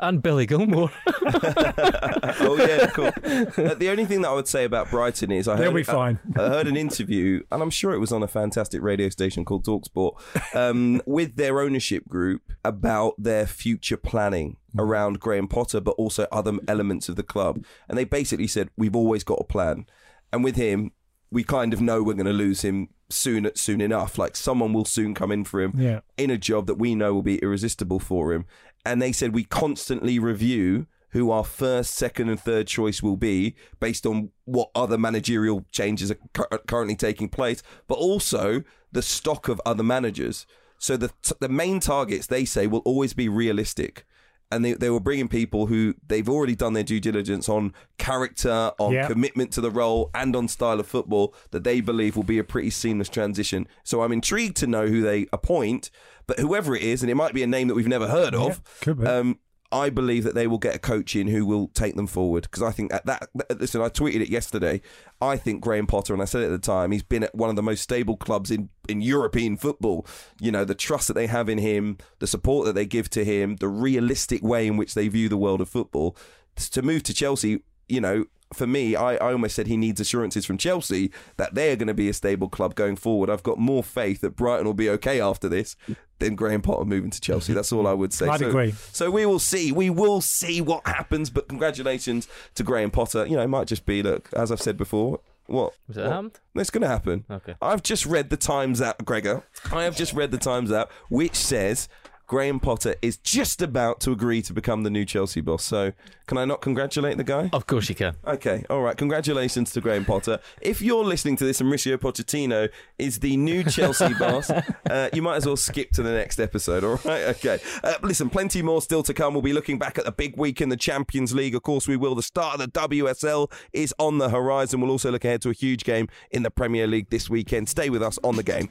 S6: And Billy Gilmour. *laughs*
S4: oh yeah, cool. Uh, the only thing that I would say about Brighton is I
S5: They'll
S4: heard,
S5: be fine.
S4: I, I heard an interview, and I'm sure it was on a fantastic radio station called Talksport, um, *laughs* with their ownership group about their future planning around Graham Potter, but also other elements of the club. And they basically said we've always got a plan, and with him, we kind of know we're going to lose him soon soon enough. Like someone will soon come in for him
S5: Yeah.
S4: in a job that we know will be irresistible for him. And they said we constantly review who our first, second, and third choice will be based on what other managerial changes are cur- currently taking place, but also the stock of other managers. So the the main targets they say will always be realistic. And they, they were bringing people who they've already done their due diligence on character, on
S5: Yeah.
S4: commitment to the role, and on style of football that they believe will be a pretty seamless transition. So I'm intrigued to know who they appoint. But whoever it is, and it might be a name that we've never heard of,
S5: could be.
S4: um, I believe that they will get a coach in who will take them forward. Because I think that, that- listen, I tweeted it yesterday. I think Graham Potter, and I said it at the time, he's been at one of the most stable clubs in, in European football. You know, the trust that they have in him, the support that they give to him, the realistic way in which they view the world of football. To move to Chelsea, you know, for me, I, I almost said he needs assurances from Chelsea that they are going to be a stable club going forward. I've got more faith that Brighton will be okay after this than Graham Potter moving to Chelsea. That's all I would say.
S5: I'd
S4: so,
S5: agree.
S4: So we will see. We will see what happens. But congratulations to Graham Potter. You know, it might just be look, as I've said before. What?
S6: Was it
S4: what?
S6: happened?
S4: It's going to happen.
S6: Okay.
S4: I've just read the Times app, Gregor. I have just read the Times app, which says Graham Potter is just about to agree to become the new Chelsea boss. So can I not congratulate the guy?
S6: Of course you can.
S4: Okay, all right. Congratulations to Graham Potter. If you're listening to this and Mauricio Pochettino is the new Chelsea *laughs* boss, uh, you might as well skip to the next episode, all right? Okay. Uh, listen, plenty more still to come. We'll be looking back at the big week in the Champions League. Of course, we will. The start of the WSL is on the horizon. We'll also look ahead to a huge game in the Premier League this weekend. Stay with us on the game.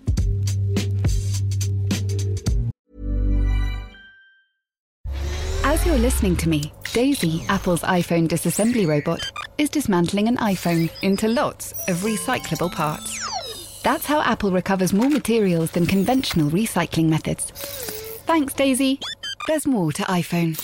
S1: You're listening to me, Daisy, Apple's iPhone disassembly robot, is dismantling an iPhone into lots of recyclable parts. That's how Apple recovers more materials than conventional recycling methods. Thanks, Daisy. There's more to iPhone.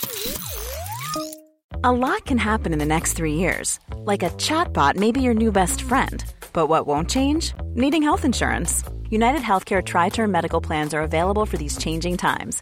S9: A lot can happen in the next three years. Like a chatbot may be your new best friend. But what won't change? Needing health insurance. United Healthcare Tri Term Medical Plans are available for these changing times.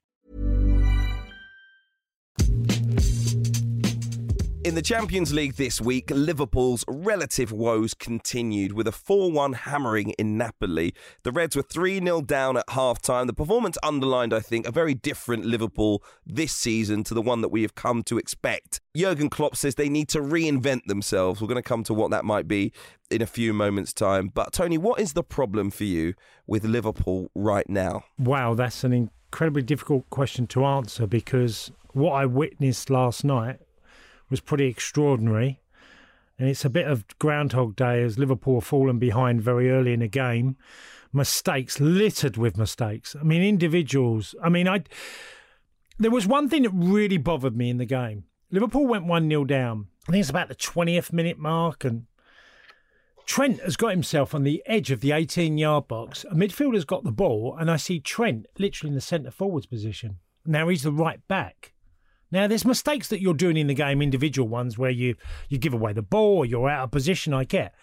S4: In the Champions League this week, Liverpool's relative woes continued with a 4 1 hammering in Napoli. The Reds were 3 0 down at half time. The performance underlined, I think, a very different Liverpool this season to the one that we have come to expect. Jurgen Klopp says they need to reinvent themselves. We're going to come to what that might be in a few moments' time. But, Tony, what is the problem for you with Liverpool right now?
S5: Wow, that's an incredibly difficult question to answer because what I witnessed last night was pretty extraordinary. And it's a bit of Groundhog Day as Liverpool fallen behind very early in the game. Mistakes littered with mistakes. I mean, individuals. I mean, I. There was one thing that really bothered me in the game. Liverpool went 1 0 down. I think it's about the 20th minute mark, and Trent has got himself on the edge of the 18 yard box. A midfielder's got the ball, and I see Trent literally in the centre forwards position. Now he's the right back. Now, there's mistakes that you're doing in the game, individual ones where you, you give away the ball or you're out of position, I get.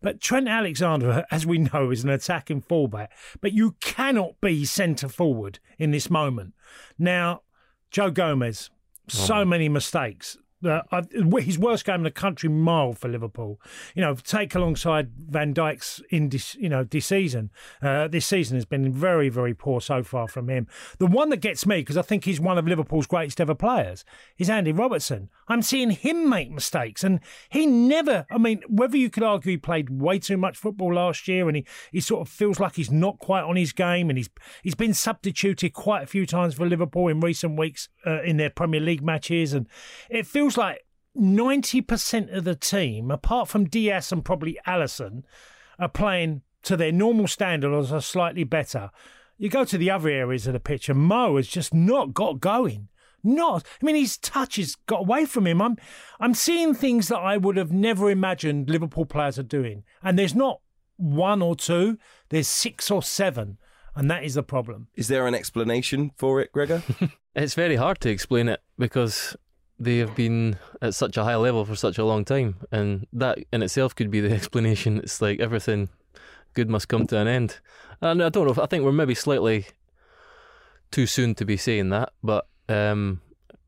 S5: But Trent Alexander, *laughs* as we know, is an attacking fullback. But you cannot be centre forward in this moment. Now, Joe Gomez, so mm-hmm. many mistakes. Uh, his worst game in the country mile for Liverpool. You know, take alongside Van Dijk's in this, you know, this season. Uh, this season has been very, very poor so far from him. The one that gets me because I think he's one of Liverpool's greatest ever players is Andy Robertson. I'm seeing him make mistakes, and he never. I mean, whether you could argue he played way too much football last year, and he, he sort of feels like he's not quite on his game, and he's he's been substituted quite a few times for Liverpool in recent weeks uh, in their Premier League matches, and it feels like. 90% of the team, apart from Diaz and probably Alisson, are playing to their normal standard or are slightly better. You go to the other areas of the pitch, and Mo has just not got going. not. I mean, his touch has got away from him. I'm, I'm seeing things that I would have never imagined Liverpool players are doing. And there's not one or two, there's six or seven. And that is the problem.
S4: Is there an explanation for it, Gregor? *laughs*
S6: it's very hard to explain it because they have been at such a high level for such a long time. And that in itself could be the *laughs* explanation. It's like everything good must come to an end. And I don't know. If, I think we're maybe slightly too soon to be saying that, but um,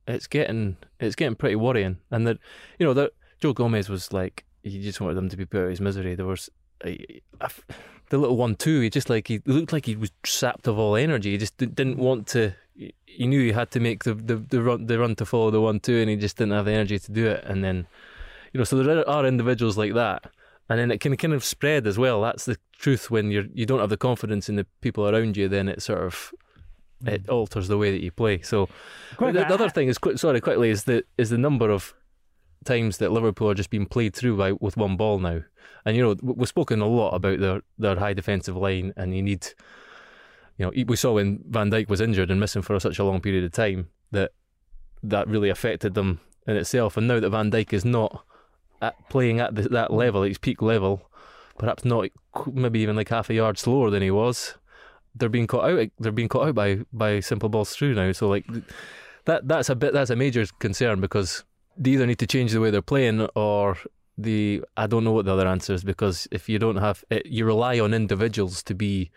S6: it's getting it's getting pretty worrying. And that you know that Joe Gomez was like he just wanted them to be put out of his misery. There was the little one too. He just like he looked like he was sapped of all energy. He just didn't want to. He knew he had to make the, the, the run the run to follow the one two, and he just didn't have the energy to do it. And then, you know, so there are individuals like that, and then it can kind of spread as well. That's the truth. When you're you don't have the confidence in the people around you, then it sort of it mm. alters the way that you play. So the, the, other thing is, sorry, quickly is the is the number of times that Liverpool are just being played through by, with one ball now. And you know we've spoken a lot about their their high defensive line, and you need, you know, we saw when Van Dijk was injured and missing for such a long period of time that that really affected them in itself. And now that Van Dijk is not at playing at the, that level, his peak level, perhaps not maybe even like half a yard slower than he was they're being caught out. They're being caught out by by simple balls through now. So like that that's a bit that's a major concern because they either need to change the way they're playing or the I don't know what the other answer is because if you don't have it, you rely on individuals to be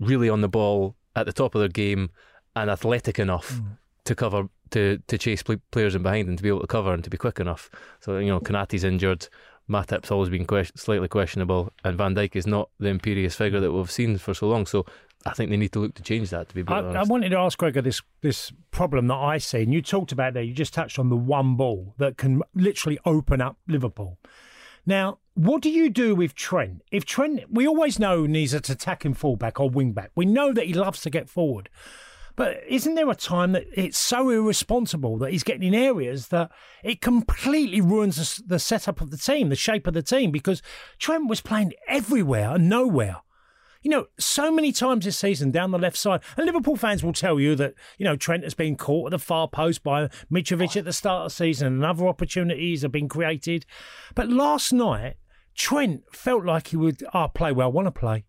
S6: really on the ball at the top of their game and athletic enough mm. to cover to to chase players in behind and to be able to cover and to be quick enough. So you know, Konaté's injured. Matip's always been question, slightly questionable, and Van Dijk is not the imperious figure that we've seen for so long. So I think they need to look to change that. To be I,
S5: I, wanted to ask Gregor this this problem that I see, and you talked about there. You just touched on the one ball that can literally open up Liverpool. Now, what do you do with Trent? If Trent, we always know he's an attacking fullback or wingback. We know that he loves to get forward. But isn't there a time that it's so irresponsible that he's getting in areas that it completely ruins the, the setup of the team, the shape of the team? Because Trent was playing everywhere and nowhere. You know, so many times this season down the left side, and Liverpool fans will tell you that, you know, Trent has been caught at the far post by Mitrovic at the start of the season and other opportunities have been created. But last night, Trent felt like he would oh, play where I want to play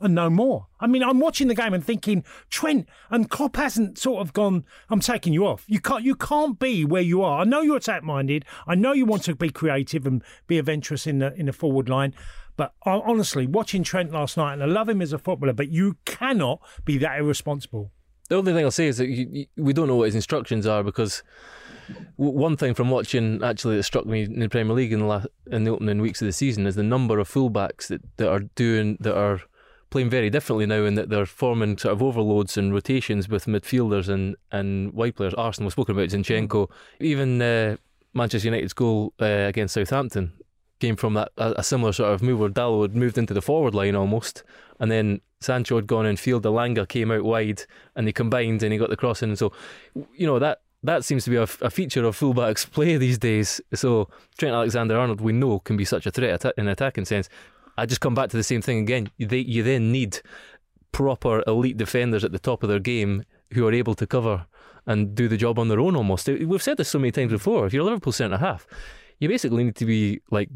S5: and no more. I mean, I'm watching the game and thinking, Trent and Klopp hasn't sort of gone. I'm taking you off. You can't. You can't be where you are. I know you're attack minded. I know you want to be creative and be adventurous in the in the forward line. But honestly, watching Trent last night, and I love him as a footballer, but you cannot be that irresponsible.
S6: The only thing I'll say is that you, you, we don't know what his instructions are because one thing from watching actually that struck me in the Premier League in the, in the opening weeks of the season is the number of fullbacks that, that are doing that are playing very differently now in that they're forming sort of overloads and rotations with midfielders and, and wide players. Arsenal, we've spoken about Zinchenko, even uh, Manchester United's goal uh, against Southampton came from that a, a, similar sort of move where Dalot had moved into the forward line almost, and then Sancho had gone in field. Elanga came out wide, and they combined, and he got the cross in. And so, you know that that seems to be a, a feature of fullbacks *laughs* play these days. So Trent Alexander-Arnold, we know, can be such a threat in attacking sense. I just come back to the same thing again. They, you then need proper elite defenders at the top of their game who are able to cover and do the job on their own almost. We've said this so many times before. If you're a Liverpool centre half, you basically need to be like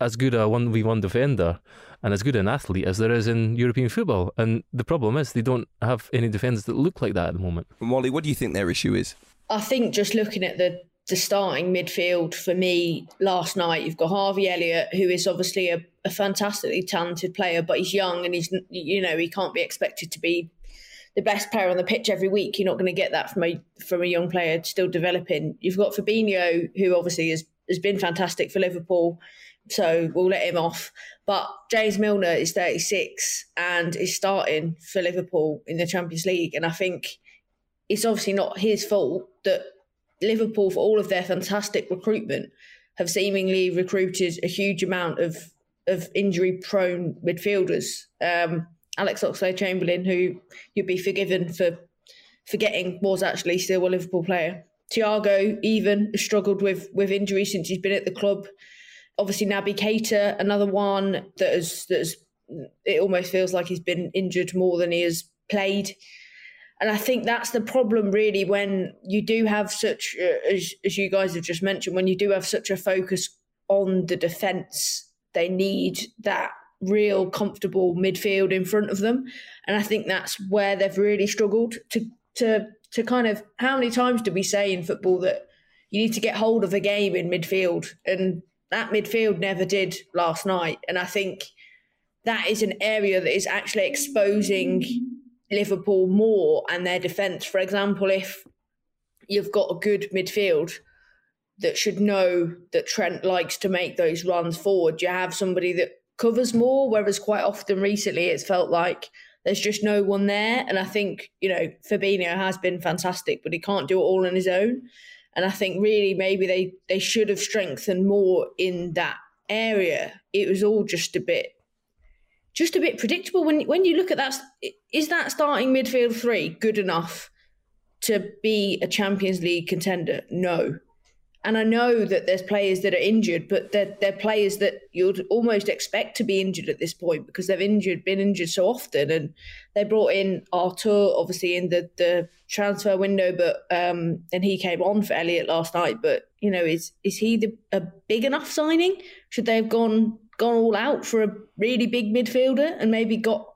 S6: as good a 1v1 defender and as good an athlete as there is in European football. And the problem is they don't have any defenders that look like that at the moment.
S4: Molly, what do you think their issue is?
S7: I think just looking at the the starting midfield for me last night, you've got Harvey Elliott, who is obviously a, a fantastically talented player, but he's young and he's you know he can't be expected to be the best player on the pitch every week. You're not going to get that from a from a young player still developing. You've got Fabinho, who obviously has has been fantastic for Liverpool, so we'll let him off. But James Milner is 36 and is starting for Liverpool in the Champions League, and I think it's obviously not his fault that Liverpool, for all of their fantastic recruitment, have seemingly recruited a huge amount of of injury prone midfielders. Um, Alex Oxlade Chamberlain, who you'd be forgiven for forgetting was actually still a Liverpool player. Thiago even struggled with with injury since he's been at the club. Obviously, Naby Keita, another one that has that has it almost feels like he's been injured more than he has played. And I think that's the problem, really, when you do have such, uh, as, as you guys have just mentioned, when you do have such a focus on the defence, they need that real comfortable midfield in front of them. And I think that's where they've really struggled to to to kind of how many times do we say in football that you need to get hold of the game in midfield and that midfield never did last night and I think that is an area that is actually exposing Liverpool more and their defence. For example, if you've got a good midfield that should know that Trent likes to make those runs forward, you have somebody that covers more, whereas quite often recently it's felt like there's just no one there. And I think, you know, Fabinho has been fantastic, but he can't do it all on his own. And I think really maybe they, they should have strengthened more in that area. It was all just a bit just a bit predictable when when you look at that is that starting midfield three good enough to be a Champions League contender? No. And I know that there's players that are injured, but they're, they're players that you'd almost expect to be injured at this point because they've injured, been injured so often. And they brought in Artur, obviously in the, the transfer window, but um, and he came on for Elliot last night. But you know, is is he the, a big enough signing? Should they have gone gone all out for a really big midfielder and maybe got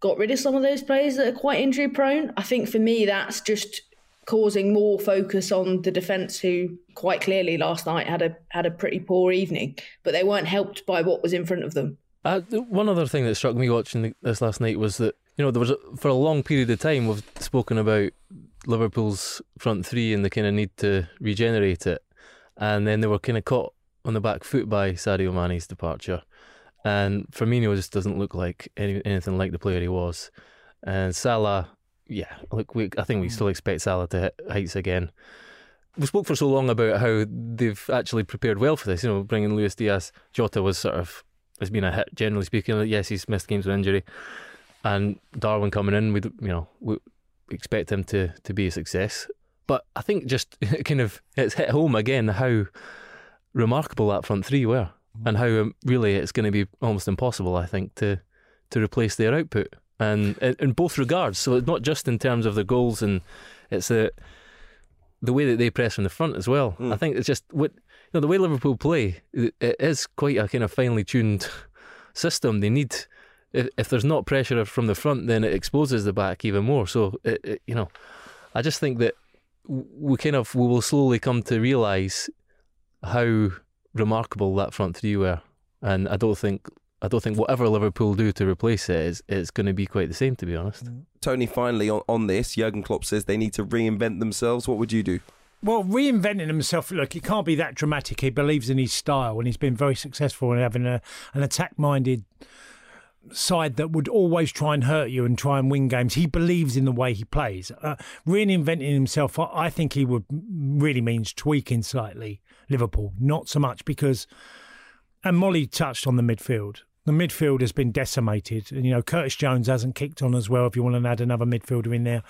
S7: got rid of some of those players that are quite injury prone? I think for me, that's just causing more focus on the defence, who quite clearly last night had a had a pretty poor evening, but they weren't helped by what was in front of them.
S6: Uh, one other thing that struck me watching this last night was that you know there was a, for a long period of time we've spoken about Liverpool's front three and the kind of need to regenerate it, and then they were kind of caught on the back foot by Sadio Mane's departure, and Firmino just doesn't look like any, anything like the player he was, and Salah yeah, look, we, I think we still expect Salah to hit heights again. We spoke for so long about how they've actually prepared well for this. You know, bringing Luis Diaz, Jota was sort of has been a hit generally speaking. Yes, he's missed games with injury, and Darwin coming in, we you know we expect him to to be a success. But I think just *laughs* kind of it's hit home again how remarkable that front three were, and how um, really it's going to be almost impossible. I think to to replace their output and in both regards. So it's not just in terms of the goals, and it's the the way that they press from the front as well. Mm. I think it's just what you know the way Liverpool play. It is quite a kind of finely tuned *laughs* system. They need if, if there's not pressure from the front, then it exposes the back even more. So it, it, you know, I just think that we kind of we will slowly come to realise how remarkable that front three were, and I don't think I don't think whatever Liverpool do to replace it is it's going to be quite the same, to be honest. Mm.
S4: Tony, finally on, on this, Jurgen Klopp says they need to reinvent themselves. What would you do?
S5: Well, reinventing himself, look, it can't be that dramatic. He believes in his style and he's been very successful in having a, an attack minded side that would always try and hurt you and try and win games. He believes in the way he plays. Uh, reinventing himself, I think he would really means tweaking slightly Liverpool, not so much because. And Molly touched on the midfield the midfield has been decimated. And you know, Curtis Jones hasn't kicked on as well. If you want to add another midfielder in there,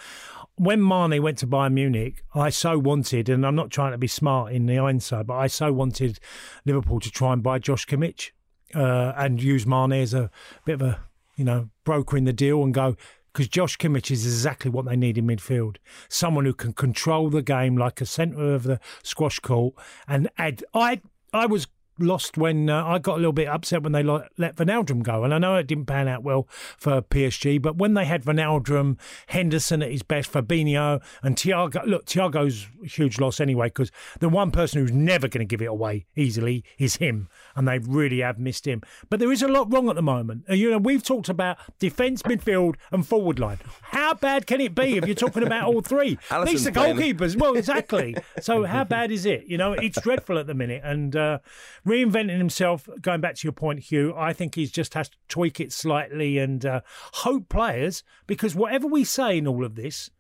S5: when Mane went to Bayern Munich, I so wanted, and I'm not trying to be smart in the hindsight, but I so wanted Liverpool to try and buy Josh Kimmich uh, and use Mane as a bit of a you know broker in the deal and go because Josh Kimmich is exactly what they need in midfield. Someone who can control the game like a centre of the squash court and add. I I was lost when uh, I got a little bit upset when they let, let Wijnaldum go. And I know it didn't pan out well for PSG, but when they had Wijnaldum, Henderson at his best, Fabinho, and Thiago, look, Thiago's huge loss anyway, because the one person who's never going to give it away easily is him. And they really have missed him. But there is a lot wrong at the moment. Uh, you know, we've talked about defence, midfield, and forward line. How bad can it be if you're talking about all three? At least the goalkeepers. Well, exactly. So *laughs* how bad is it? You know, it's dreadful at the minute. And, uh, reinventing himself. Going back to your point, Hugh, I think he just has to tweak it slightly and uh, hope players, because whatever we say in all of this,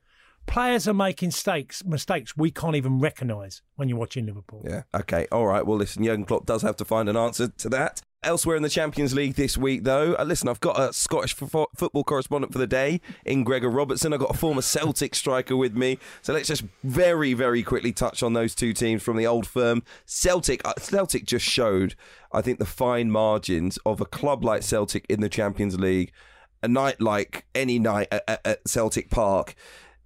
S5: players are making mistakes mistakes we can't even recognise when you're watching Liverpool.
S4: Yeah. Okay. All right. Well, listen, Jurgen Klopp does have to find an answer to that. Elsewhere in the Champions League this week, though, uh, listen, I've got a Scottish football correspondent for the day in Gregor Robertson. I've got a former Celtic striker with me. So let's just very, very quickly touch on those two teams from the old firm. Celtic, uh, Celtic just showed, I think, the fine margins of a club like Celtic in the Champions League. A night like any night at, at Celtic Park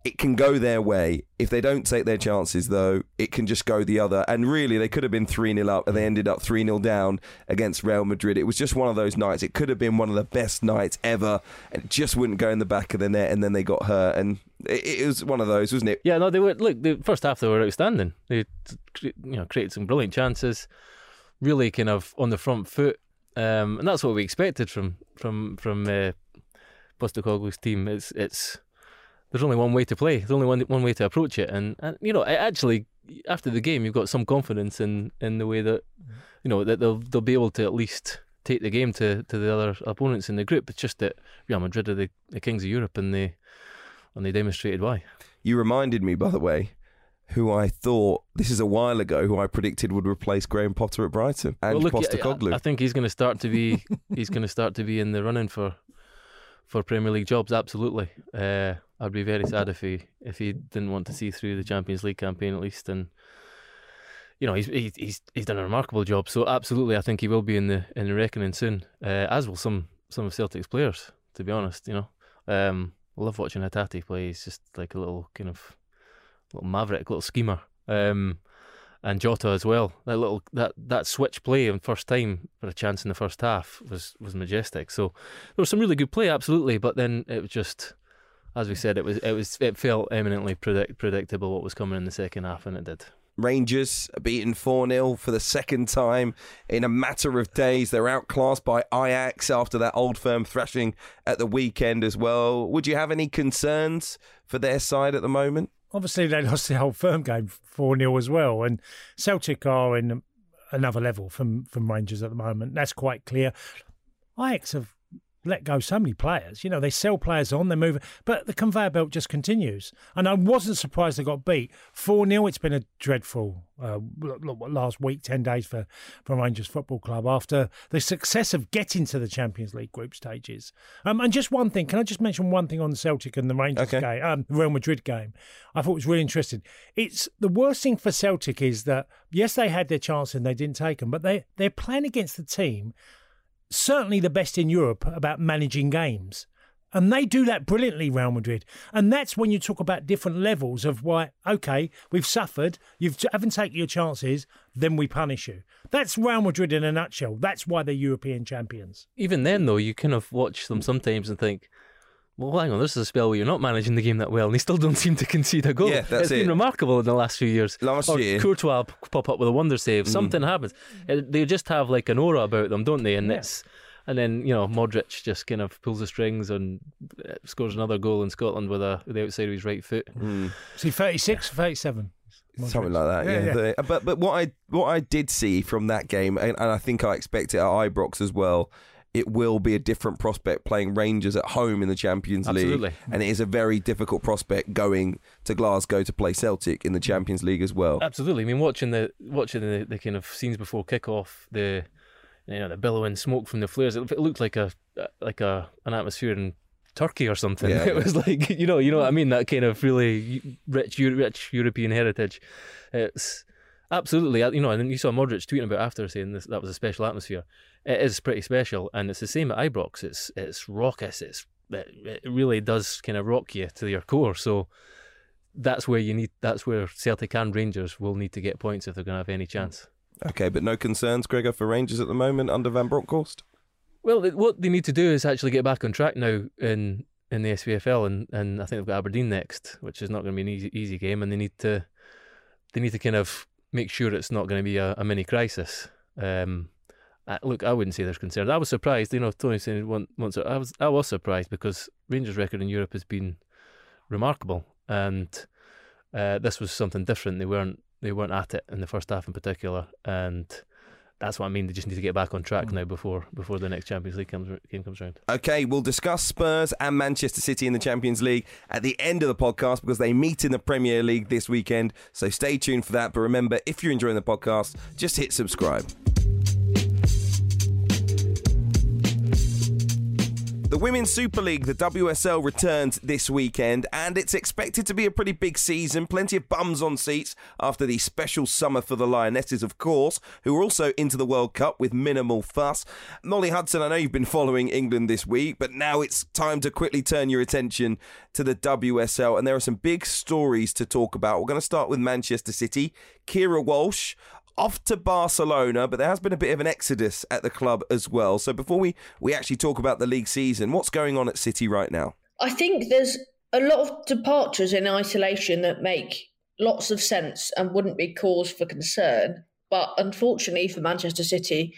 S4: It can go their way. If they don't take their chances, though, it can just go the other. And really, they could have been 3 0 up and they ended up 3 0 down against Real Madrid. It was just one of those nights. It could have been one of the best nights ever. And it just wouldn't go in the back of the net. And then they got hurt. And it, it was one of those, wasn't it?
S6: Yeah, no, they were. Look, the first half they were outstanding. They, you know, created some brilliant chances. Really, kind of on the front foot, um, and that's what we expected from from from uh, Postecoglou's team. It's it's there's only one way to play. There's only one one way to approach it, and, and you know, actually, after the game, you've got some confidence in, in the way that mm-hmm. you know that they'll they'll be able to at least take the game to, to the other opponents in the group. It's just that Real Madrid are the, the kings of Europe, and they and they demonstrated why.
S4: You reminded me, by the way, who I thought this is a while ago, who I predicted would replace Graham Potter at Brighton and well, look, Postecoglou.
S6: I, I think he's going to start to be *laughs* he's going to start to be in the running for for Premier League jobs. Absolutely, uh, I'd be very sad if he if he didn't want to see through the Champions League campaign at least. And you know he's he's he's done a remarkable job. So absolutely, I think he will be in the in the reckoning soon. Uh, as will some some of Celtic's players. To be honest, you know, um, I love watching Hatate play. He's just like a little kind of little maverick, little schemer. Um, and Jota as well. That little that that switch play on first time for a chance in the first half was was majestic. So there was some really good play, absolutely. But then it was just, as we said, it was it was it felt eminently predict, predictable what was coming in the second half, and it did.
S4: Rangers beaten 4 0 for the second time in a matter of days. They're outclassed by Ajax after that old firm thrashing at the weekend as well. Would you have any concerns for their side at the moment?
S5: Obviously they lost the whole firm game 4 0 as well. And Celtic are in another level from, from Rangers at the moment. That's quite clear. Ajax have let go so many players. You know, they sell players on, they move, but the conveyor belt just continues. And I wasn't surprised they got beat 4 0. It's been a dreadful uh, last week, 10 days for, for Rangers Football Club after the success of getting to the Champions League group stages. Um, and just one thing, can I just mention one thing on the Celtic and the Rangers okay. game, um, Real Madrid game? I thought was really interesting. It's the worst thing for Celtic is that, yes, they had their chance and they didn't take them, but they, they're playing against the team certainly the best in Europe about managing games. And they do that brilliantly, Real Madrid. And that's when you talk about different levels of why, okay, we've suffered, you haven't taken your chances, then we punish you. That's Real Madrid in a nutshell. That's why they're European champions.
S6: Even then, though, you kind of watch them sometimes and think, well, hang on, this is a spell where you're not managing the game that well, and they still don't seem to concede a goal.
S4: Yeah, that's
S6: it's
S4: it.
S6: been remarkable in the last few years.
S4: Last
S6: or
S4: year,
S6: Courtois pop up with a wonder save. Mm. Something happens. They just have like an aura about them, don't they? And yeah. it's and then you know Modric just kind of pulls the strings and uh, scores another goal in Scotland with a with the outside of his right foot.
S4: Mm.
S5: See, 36, 37.
S4: Something like that, yeah. yeah. yeah. But but what I what I did see from that game, and, and I think I expect it at Ibrox as well, it will be a different prospect playing Rangers at home in the Champions
S6: Absolutely.
S4: League. And it is a very difficult prospect going to Glasgow to play Celtic in the Champions League as well.
S6: Absolutely. I mean, watching the watching the, the kind of scenes before kickoff, the you know the billowing smoke from the flares. It, looked like a like a an atmosphere in Turkey or something. Yeah, *laughs* it yeah. was like you know you know what I mean that kind of really rich rich European heritage. It's absolutely you know and then you saw Modric tweeting about after saying this that was a special atmosphere. It is pretty special and it's the same at Ibrox. It's it's raucous. It's it, it really does kind of rock you to your core. So that's where you need. That's where Celtic and Rangers will need to get points if they're going to have any hmm. chance.
S4: Okay, but no concerns, Gregor, for Rangers at the moment under Van Bronckhorst?
S6: Well, what they need to do is actually get back on track now in in the SPFL, and, and I think they've got Aberdeen next, which is not going to be an easy easy game, and they need to they need to kind of make sure it's not going to be a, a mini crisis. Um, look, I wouldn't say there's concern. I was surprised, you know. Tony saying once I was I was surprised because Rangers' record in Europe has been remarkable, and uh, this was something different. They weren't they weren't at it in the first half in particular, and that's what I mean. They just need to get back on track mm. now before before the next Champions League comes, game comes around.
S4: Okay, we'll discuss Spurs and Manchester City in the Champions League at the end of the podcast because they meet in the Premier League this weekend. So stay tuned for that. But remember, if you're enjoying the podcast, just hit subscribe. The Women's Super League, the WSL, returns this weekend, and it's expected to be a pretty big season. Plenty of bums on seats after the special summer for the Lionesses, of course, who are also into the World Cup with minimal fuss. Molly Hudson, I know you've been following England this week, but now it's time to quickly turn your attention to the WSL, and there are some big stories to talk about. We're going to start with Manchester City. Keira Walsh off to Barcelona, but there has been a bit of an exodus at the club as well. So before we, we actually talk about the league season, what's going on at City right now?
S7: I think there's a lot of departures in isolation that make lots of sense and wouldn't be cause for concern. But unfortunately for Manchester City,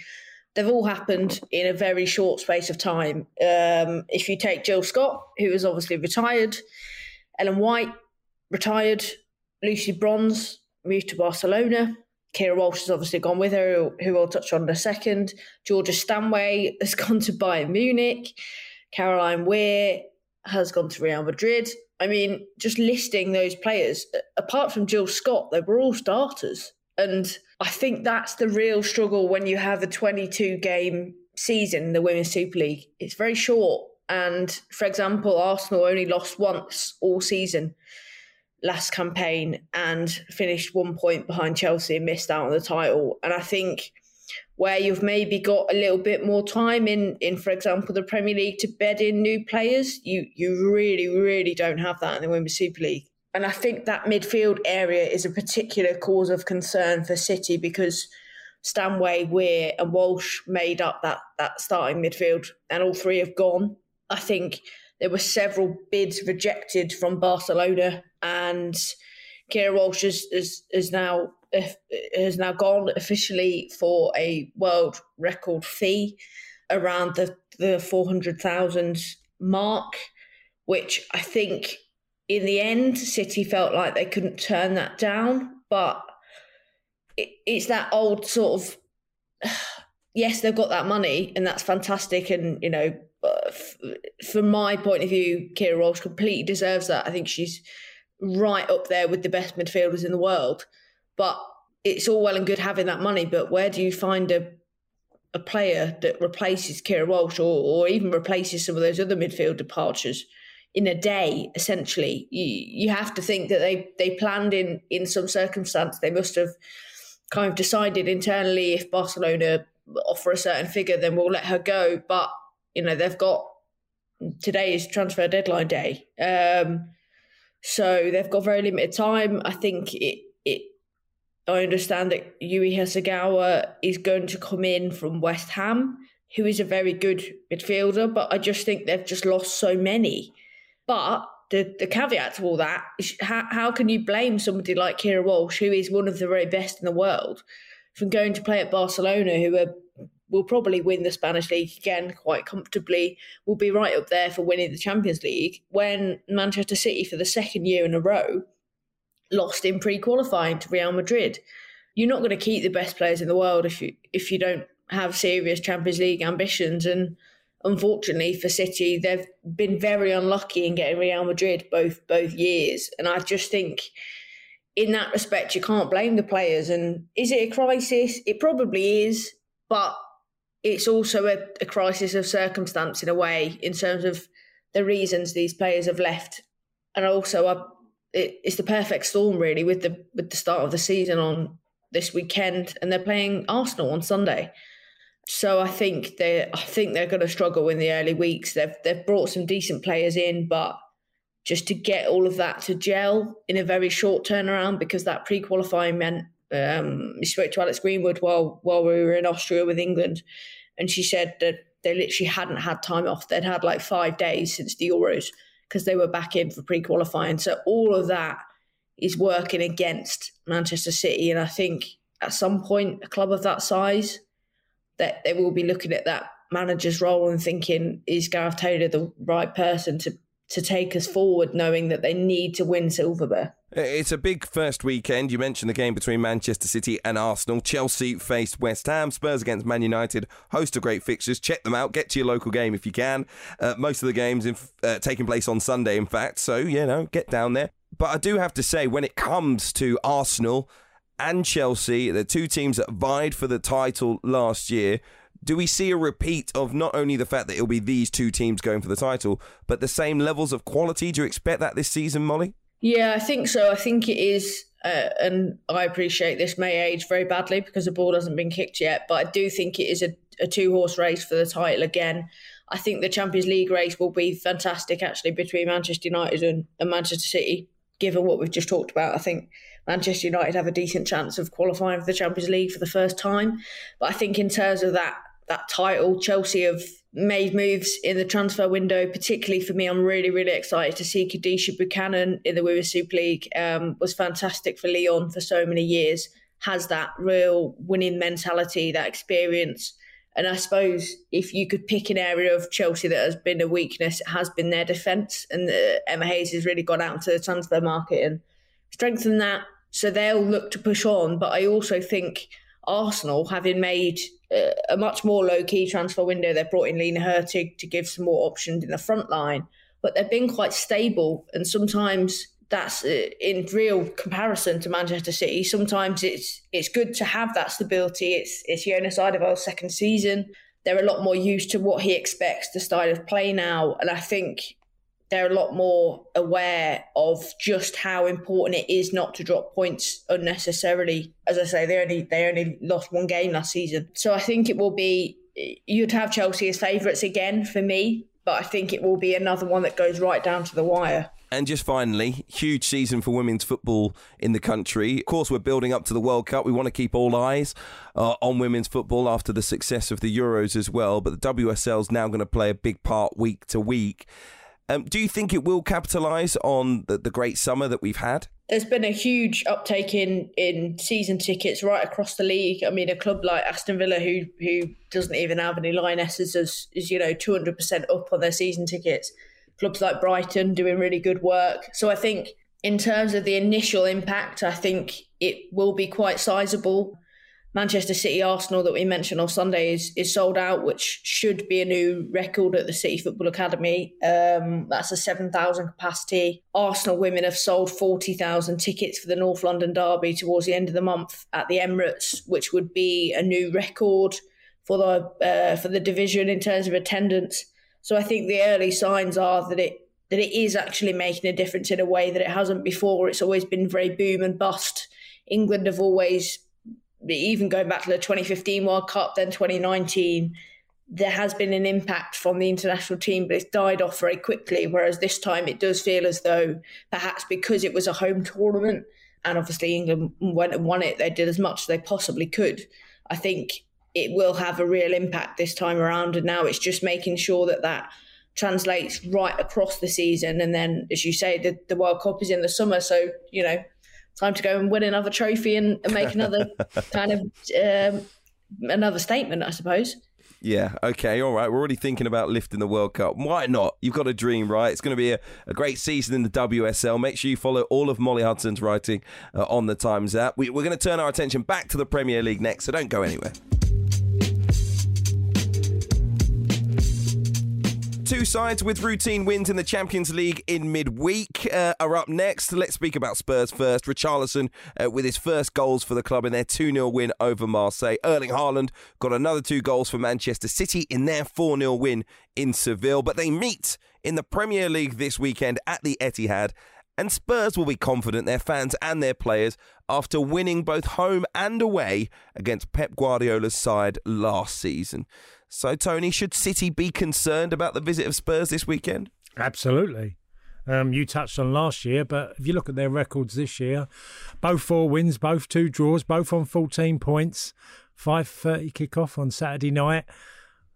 S7: they've all happened in a very short space of time. Um, if you take Jill Scott, who is obviously retired, Ellen White retired, Lucy Bronze moved to Barcelona, Keira Walsh has obviously gone with her, who we'll touch on in a second. Georgia Stanway *laughs* has gone to Bayern Munich. Caroline Weir has gone to Real Madrid. I mean, just listing those players, apart from Jill Scott, they were all starters. And I think that's the real struggle when you have a 22 game season in the Women's Super League. It's very short. And for example, Arsenal only lost once all season last campaign and finished one point behind Chelsea and missed out on the title. And I think where you've maybe got a little bit more time in, in for example, the Premier League to bed in new players, you you really, really don't have that in the Women's Super League. And I think that midfield area is a particular cause of concern for City because Stanway, Weir, and Walsh made up that that starting midfield, and all three have gone. I think there were several bids rejected from Barcelona, and Keira Walsh is, is, is now has now gone officially for a world record fee around the the four hundred thousand mark, which I think in the end City felt like they couldn't turn that down, but it, it's that old sort of *sighs* yes, they've got that money and that's fantastic, and you know from my point of view, Keira Walsh completely deserves that. I think she's right up there with the best midfielders in the world. But it's all well and good having that money, but where do you find a a player that replaces Keira Walsh or, or even replaces some of those other midfield departures in a day, essentially? You, you have to think that they, they planned in, in some circumstance. They must have kind of decided internally if Barcelona offer a certain figure, then we'll let her go. But you know they've got today is transfer deadline day, um, so they've got very limited time. I think it it. I understand that Yui Hasegawa is going to come in from West Ham, who is a very good midfielder, but I just think they've just lost so many. But the, the caveat to all that is how, how can you blame somebody like Keira Walsh, who is one of the very best in the world, from going to play at Barcelona, who are will probably win the Spanish league again quite comfortably. Will be right up there for winning the Champions League when Manchester City for the second year in a row lost in pre-qualifying to Real Madrid. You're not going to keep the best players in the world if you if you don't have serious Champions League ambitions and unfortunately for City they've been very unlucky in getting Real Madrid both both years and I just think in that respect you can't blame the players and is it a crisis it probably is but it's also a, a crisis of circumstance in a way in terms of the reasons these players have left, and also it, it's the perfect storm really with the with the start of the season on this weekend, and they're playing Arsenal on Sunday. So I think they I think they're going to struggle in the early weeks. They've they've brought some decent players in, but just to get all of that to gel in a very short turnaround because that pre-qualifying meant um, we spoke to Alex Greenwood while while we were in Austria with England, and she said that they literally hadn't had time off. They'd had like five days since the Euros because they were back in for pre-qualifying. So all of that is working against Manchester City, and I think at some point a club of that size that they will be looking at that manager's role and thinking is Gareth Taylor the right person to to take us forward, knowing that they need to win Silverberg.
S4: It's a big first weekend. You mentioned the game between Manchester City and Arsenal. Chelsea faced West Ham. Spurs against Man United. Host of great fixtures. Check them out. Get to your local game if you can. Uh, most of the games in, uh, taking place on Sunday, in fact. So, you know, get down there. But I do have to say, when it comes to Arsenal and Chelsea, the two teams that vied for the title last year, Do we see a repeat of not only the fact that it'll be these two teams going for the title, but the same levels of quality? Do you expect that this season, Molly?
S7: Yeah, I think so. I think it is, uh, and I appreciate this may age very badly because the ball hasn't been kicked yet, but I do think it is a, a two horse race for the title again. I think the Champions League race will be fantastic actually between Manchester United and, and Manchester City, given what we've just talked about. I think Manchester United have a decent chance of qualifying for the Champions League for the first time. But I think in terms of that that title, Chelsea have made moves in the transfer window. Particularly for me, I'm really really excited to see Kadeisha Buchanan in the Women's Super League. Um, was fantastic for Lyon for so many years. Has that real winning mentality, that experience. And I suppose if you could pick an area of Chelsea that has been a weakness, it has been their defence. And uh, Emma Hayes has really gone out into the transfer market and strengthen that. So they'll look to push on. But I also think Arsenal, having made uh, a much more low key transfer window, they've brought in Lena Hurtig to give some more options in the front line. But they've been quite stable. And sometimes that's uh, in real comparison to Manchester City. Sometimes it's it's good to have that stability. It's it's Jonas Eidevall's second season. They're a lot more used to what he expects the style of play now, and I think they're a lot more aware of just how important it is not to drop points unnecessarily. As I say, they only they only lost one game last season, so I think it will be you'd have Chelsea as favourites again for me, but I think it will be another one that goes right down to the wire.
S4: And just finally, huge season for women's football in the country. Of course, we're building up to the World Cup. We want to keep all eyes uh, on women's football after the success of the Euros as well. But the WSL is now going to play a big part week to week. Um, do you think it will capitalise on the, the great summer that we've had?
S7: There's been a huge uptake in, in season tickets right across the league. I mean, a club like Aston Villa, who who doesn't even have any lionesses, is, is you know 200% up on their season tickets. Clubs like Brighton doing really good work. So I think in terms of the initial impact, I think it will be quite sizable. Manchester City Arsenal that we mentioned on Sunday is, is sold out, which should be a new record at the City Football Academy. Um, that's a 7,000 capacity. Arsenal women have sold 40,000 tickets for the North London Derby towards the end of the month at the Emirates, which would be a new record for the uh, for the division in terms of attendance. So I think the early signs are that it that it is actually making a difference in a way that it hasn't before. It's always been very boom and bust. England have always even going back to the 2015 World Cup, then 2019, there has been an impact from the international team, but it's died off very quickly. Whereas this time it does feel as though perhaps because it was a home tournament and obviously England went and won it, they did as much as they possibly could. I think it will have a real impact this time around. And now it's just making sure that that translates right across the season. And then, as you say, the, the World Cup is in the summer. So, you know, time to go and win another trophy and, and make another *laughs* kind of um, another statement, I suppose.
S4: Yeah, okay, all right. We're already thinking about lifting the World Cup. Why not? You've got a dream, right? It's going to be a, a great season in the WSL. Make sure you follow all of Molly Hudson's writing uh, on the Times app. We, we're going to turn our attention back to the Premier League next, so don't go anywhere. Two sides with routine wins in the Champions League in midweek uh, are up next. Let's speak about Spurs first. Richarlison uh, with his first goals for the club in their 2 0 win over Marseille. Erling Haaland got another two goals for Manchester City in their 4 0 win in Seville. But they meet in the Premier League this weekend at the Etihad. And Spurs will be confident, their fans and their players, after winning both home and away against Pep Guardiola's side last season. So, Tony, should City be concerned about the visit of Spurs this weekend?
S5: Absolutely. Um, you touched on last year, but if you look at their records this year, both four wins, both two draws, both on 14 points, 5.30 kick-off on Saturday night.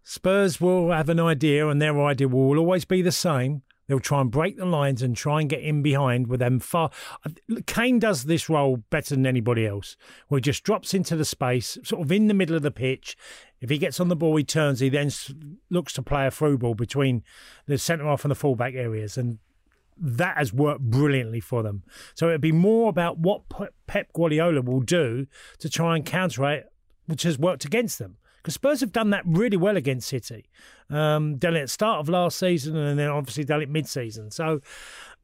S5: Spurs will have an idea, and their idea will always be the same. They'll try and break the lines and try and get in behind with them far. Uh, Kane does this role better than anybody else, where he just drops into the space, sort of in the middle of the pitch. If he gets on the ball, he turns. He then looks to play a through ball between the centre half and the fullback areas, and that has worked brilliantly for them. So it'd be more about what Pep Guardiola will do to try and counter it, which has worked against them. Because Spurs have done that really well against City. Um, done it at the start of last season and then obviously done it mid season. So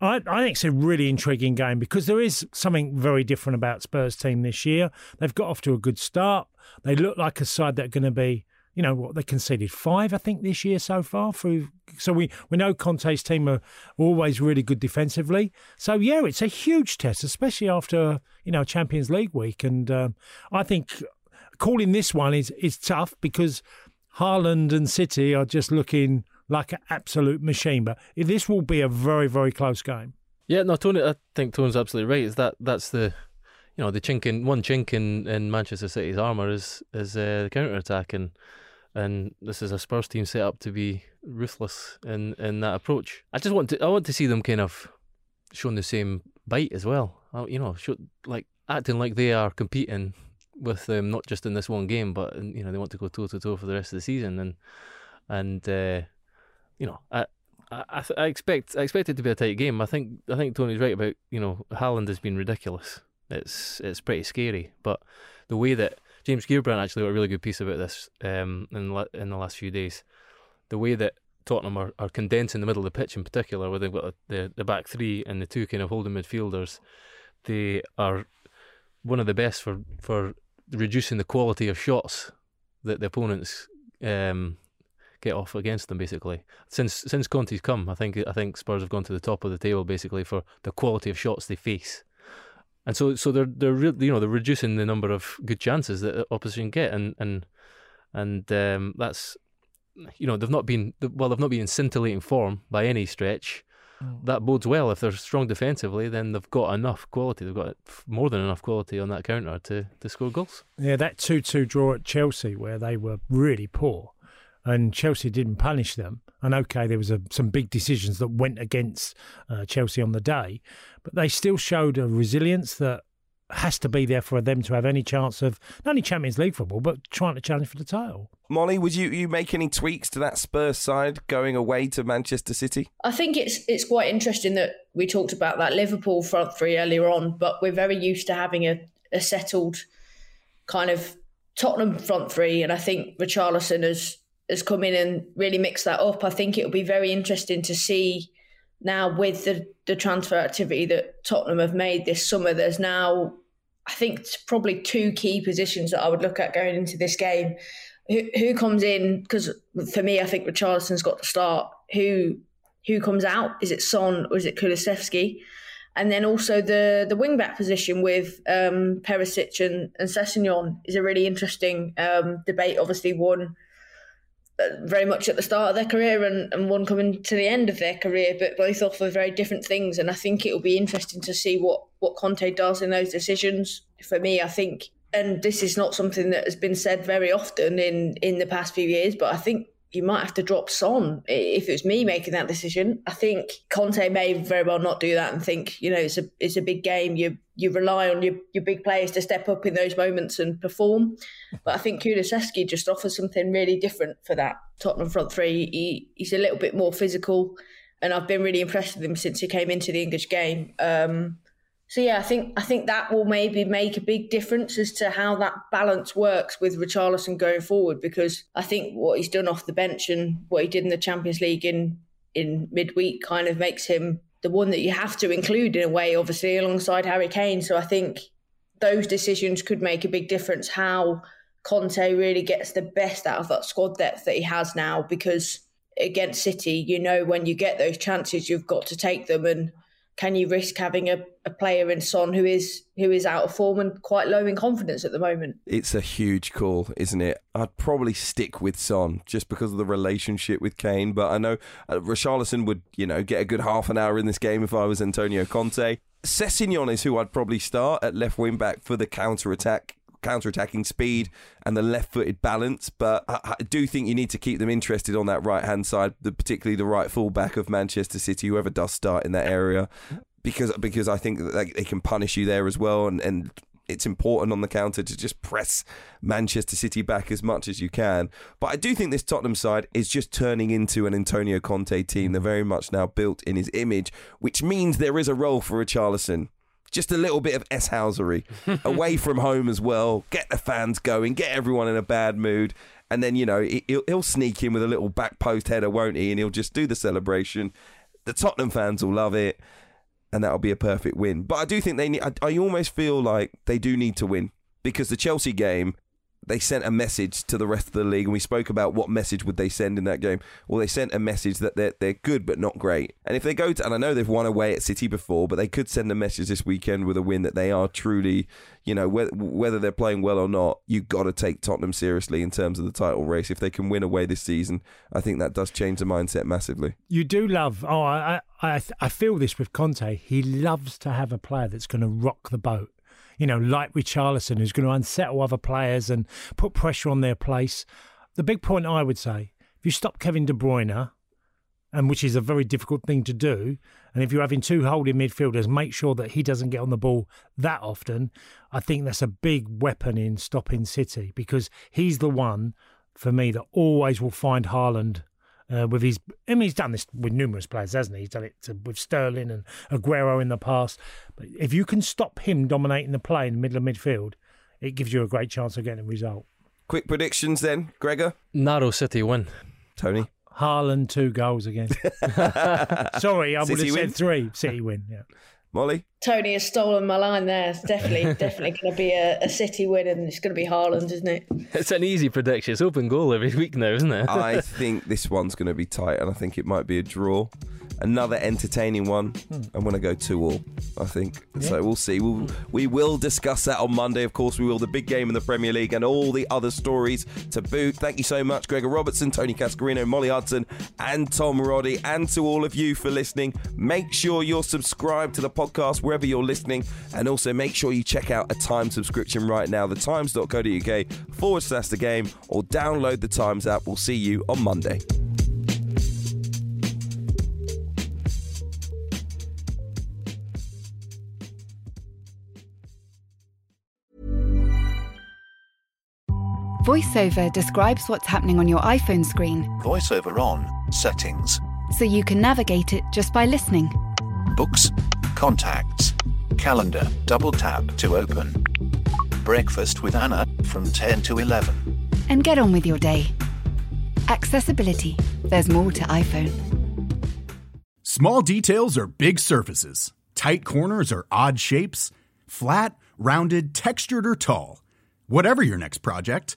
S5: I, I, think it's a really intriguing game because there is something very different about Spurs team this year. They've got off to a good start. They look like a side that are going to be, you know what they conceded five, I think, this year so far. Through so we we know Conte's team are always really good defensively. So yeah, it's a huge test, especially after you know Champions League week, and um, I think calling this one is is tough because Haaland and City are just looking like an absolute machine. But this will be a very very close game.
S6: Yeah, no, Tony. I think Tony's absolutely right. Is that that's the you know the chink in one chink in, in Manchester City's armour is is uh, the counter attack and and this is a Spurs team set up to be ruthless in, in that approach. I just want to I want to see them kind of showing the same bite as well. You know, show, like acting like they are competing with them not just in this one game, but you know they want to go toe to toe for the rest of the season. And and uh, you know I. I, I expect I expect it to be a tight game. I think I think Tony's right about you know Haaland has been ridiculous. It's it's pretty scary, but the way that James Gheerbrant actually wrote a really good piece about this um, in in the last few days. The way that Tottenham are, are condensing the middle of the pitch in particular, where they've got the the back three and the two kind of holding midfielders, they are one of the best for for reducing the quality of shots that the opponents um, get off against them. Basically, since since Conte's come, I think I think Spurs have gone to the top of the table basically for the quality of shots they face and so so they're they're re- you know they're reducing the number of good chances that the opposition get, and and and um, that's you know they've not been well they've not been in scintillating form by any stretch. Mm. That bodes well if they're strong defensively. Then they've got enough quality. They've got more than enough quality on that counter to to score goals.
S5: Yeah, that two-two draw at Chelsea where they were really poor and Chelsea didn't punish them. And okay, there was a, some big decisions that went against uh, Chelsea on the day, but they still showed a resilience that has to be there for them to have any chance of not only Champions League football but trying to challenge for the title.
S4: Molly, would you, you make any tweaks to that Spurs side going away to Manchester City?
S7: I think it's it's quite interesting that we talked about that Liverpool front three earlier on, but we're very used to having a, a settled kind of Tottenham front three, and I think Richarlison has has come in and really mixed that up. I think it'll be very interesting to see now with the, the transfer activity that Tottenham have made this summer. There's now, I think, probably two key positions that I would look at going into this game. Who, who comes in? Because for me, I think Richarlison's got to start. Who who comes out? Is it Son or is it Kulusevski? And then also the the wing back position with um, Perisic and, and Sessegnon is a really interesting um, debate. Obviously, one very much at the start of their career and, and one coming to the end of their career, but both offer very different things. And I think it will be interesting to see what, what Conte does in those decisions. For me, I think, and this is not something that has been said very often in, in the past few years, but I think you might have to drop Son if it was me making that decision. I think Conte may very well not do that and think, you know, it's a it's a big game. You you rely on your, your big players to step up in those moments and perform. But I think Kulusevski just offers something really different for that Tottenham front three. He, he's a little bit more physical, and I've been really impressed with him since he came into the English game. Um, so yeah, I think I think that will maybe make a big difference as to how that balance works with Richarlison going forward. Because I think what he's done off the bench and what he did in the Champions League in in midweek kind of makes him the one that you have to include in a way, obviously alongside Harry Kane. So I think those decisions could make a big difference. How Conte really gets the best out of that squad depth that he has now, because against City, you know when you get those chances, you've got to take them and can you risk having a, a player in Son who is who is out of form and quite low in confidence at the moment?
S4: It's a huge call, isn't it? I'd probably stick with Son just because of the relationship with Kane, but I know uh, Richarlison would, you know, get a good half an hour in this game if I was Antonio Conte. Sessegnon is who I'd probably start at left wing back for the counter attack counter-attacking speed and the left-footed balance. But I, I, do think you need to keep them interested on that right-hand side, the, particularly the right full-back of Manchester City, whoever does start in that area, because because I think that they, can punish you there as well, and and. It's important on the counter to just press Manchester City back as much as you can. But I do think this Tottenham side is just turning into an Antonio Conte team. They're very much now built in his image, which means there is a role for Richarlison just a little bit of S housery *laughs* away from home as well. Get the fans going, get everyone in a bad mood. And then, you know, he'll, he'll sneak in with a little back post header, won't he? And he'll just do the celebration. The Tottenham fans will love it. And that'll be a perfect win. But I do think they need, I, I almost feel like they do need to win because the Chelsea game, they sent a message to the rest of the league, and we spoke about what message would they send in that game. Well, they sent a message that they're they're good but not great. And if they go to, and I know they've won away at City before, but they could send a message this weekend with a win that they are truly, you know, whether, whether they're playing well or not, you've got to take Tottenham seriously in terms of the title race. If they can win away this season, I think that does change the mindset massively.
S5: You do love. Oh, I I I feel this with Conte. He loves to have a player that's going to rock the boat you know, like Richarlison, who's going to unsettle other players and put pressure on their place. The big point I would say, if you stop Kevin De Bruyne, and which is a very difficult thing to do, and if you're having two holding midfielders, make sure that he doesn't get on the ball that often. I think that's a big weapon in stopping City because he's the one for me that always will find Haaland uh, with his. I mean, he's done this with numerous players, hasn't he? He's done it to, with Sterling and Aguero in the past. But if you can stop him dominating the play in the middle of midfield, it gives you a great chance of getting a result.
S4: Quick predictions then, Gregor.
S6: Narrow City win.
S4: Tony.
S5: Haaland two goals again. *laughs* Sorry, I would have said three. City win. Yeah.
S4: Molly?
S7: Tony has stolen my line there. It's definitely, *laughs* definitely going to be a, a City win, and it's going to be Haaland, isn't it?
S6: It's an easy prediction. It's open goal every week now, isn't it?
S4: I *laughs* think this one's going to be tight, and I think it might be a draw another entertaining one. Hmm. I'm going to go two all. I think yeah. so. We'll see. We'll, we will discuss that on Monday. Of course, we will. The big game in the Premier League and all the other stories to boot. Thank you so much, Gregor Robertson, Tony Cascarino, Molly Hudson, and Tom Roddy, and to all of you for listening. Make sure you're subscribed to the podcast wherever you're listening, and also make sure you check out a Time subscription right now. The Times.co.uk forward slash the game, or download the Times app. We'll see you on Monday.
S1: VoiceOver describes what's happening on your iPhone screen.
S2: VoiceOver on, settings.
S1: So you can navigate it just by listening.
S2: Books, contacts, calendar, double tap to open. Breakfast with Anna from 10 to 11.
S1: And get on with your day. Accessibility. There's more to iPhone.
S10: Small details are big surfaces. Tight corners are odd shapes. Flat, rounded, textured, or tall. Whatever your next project,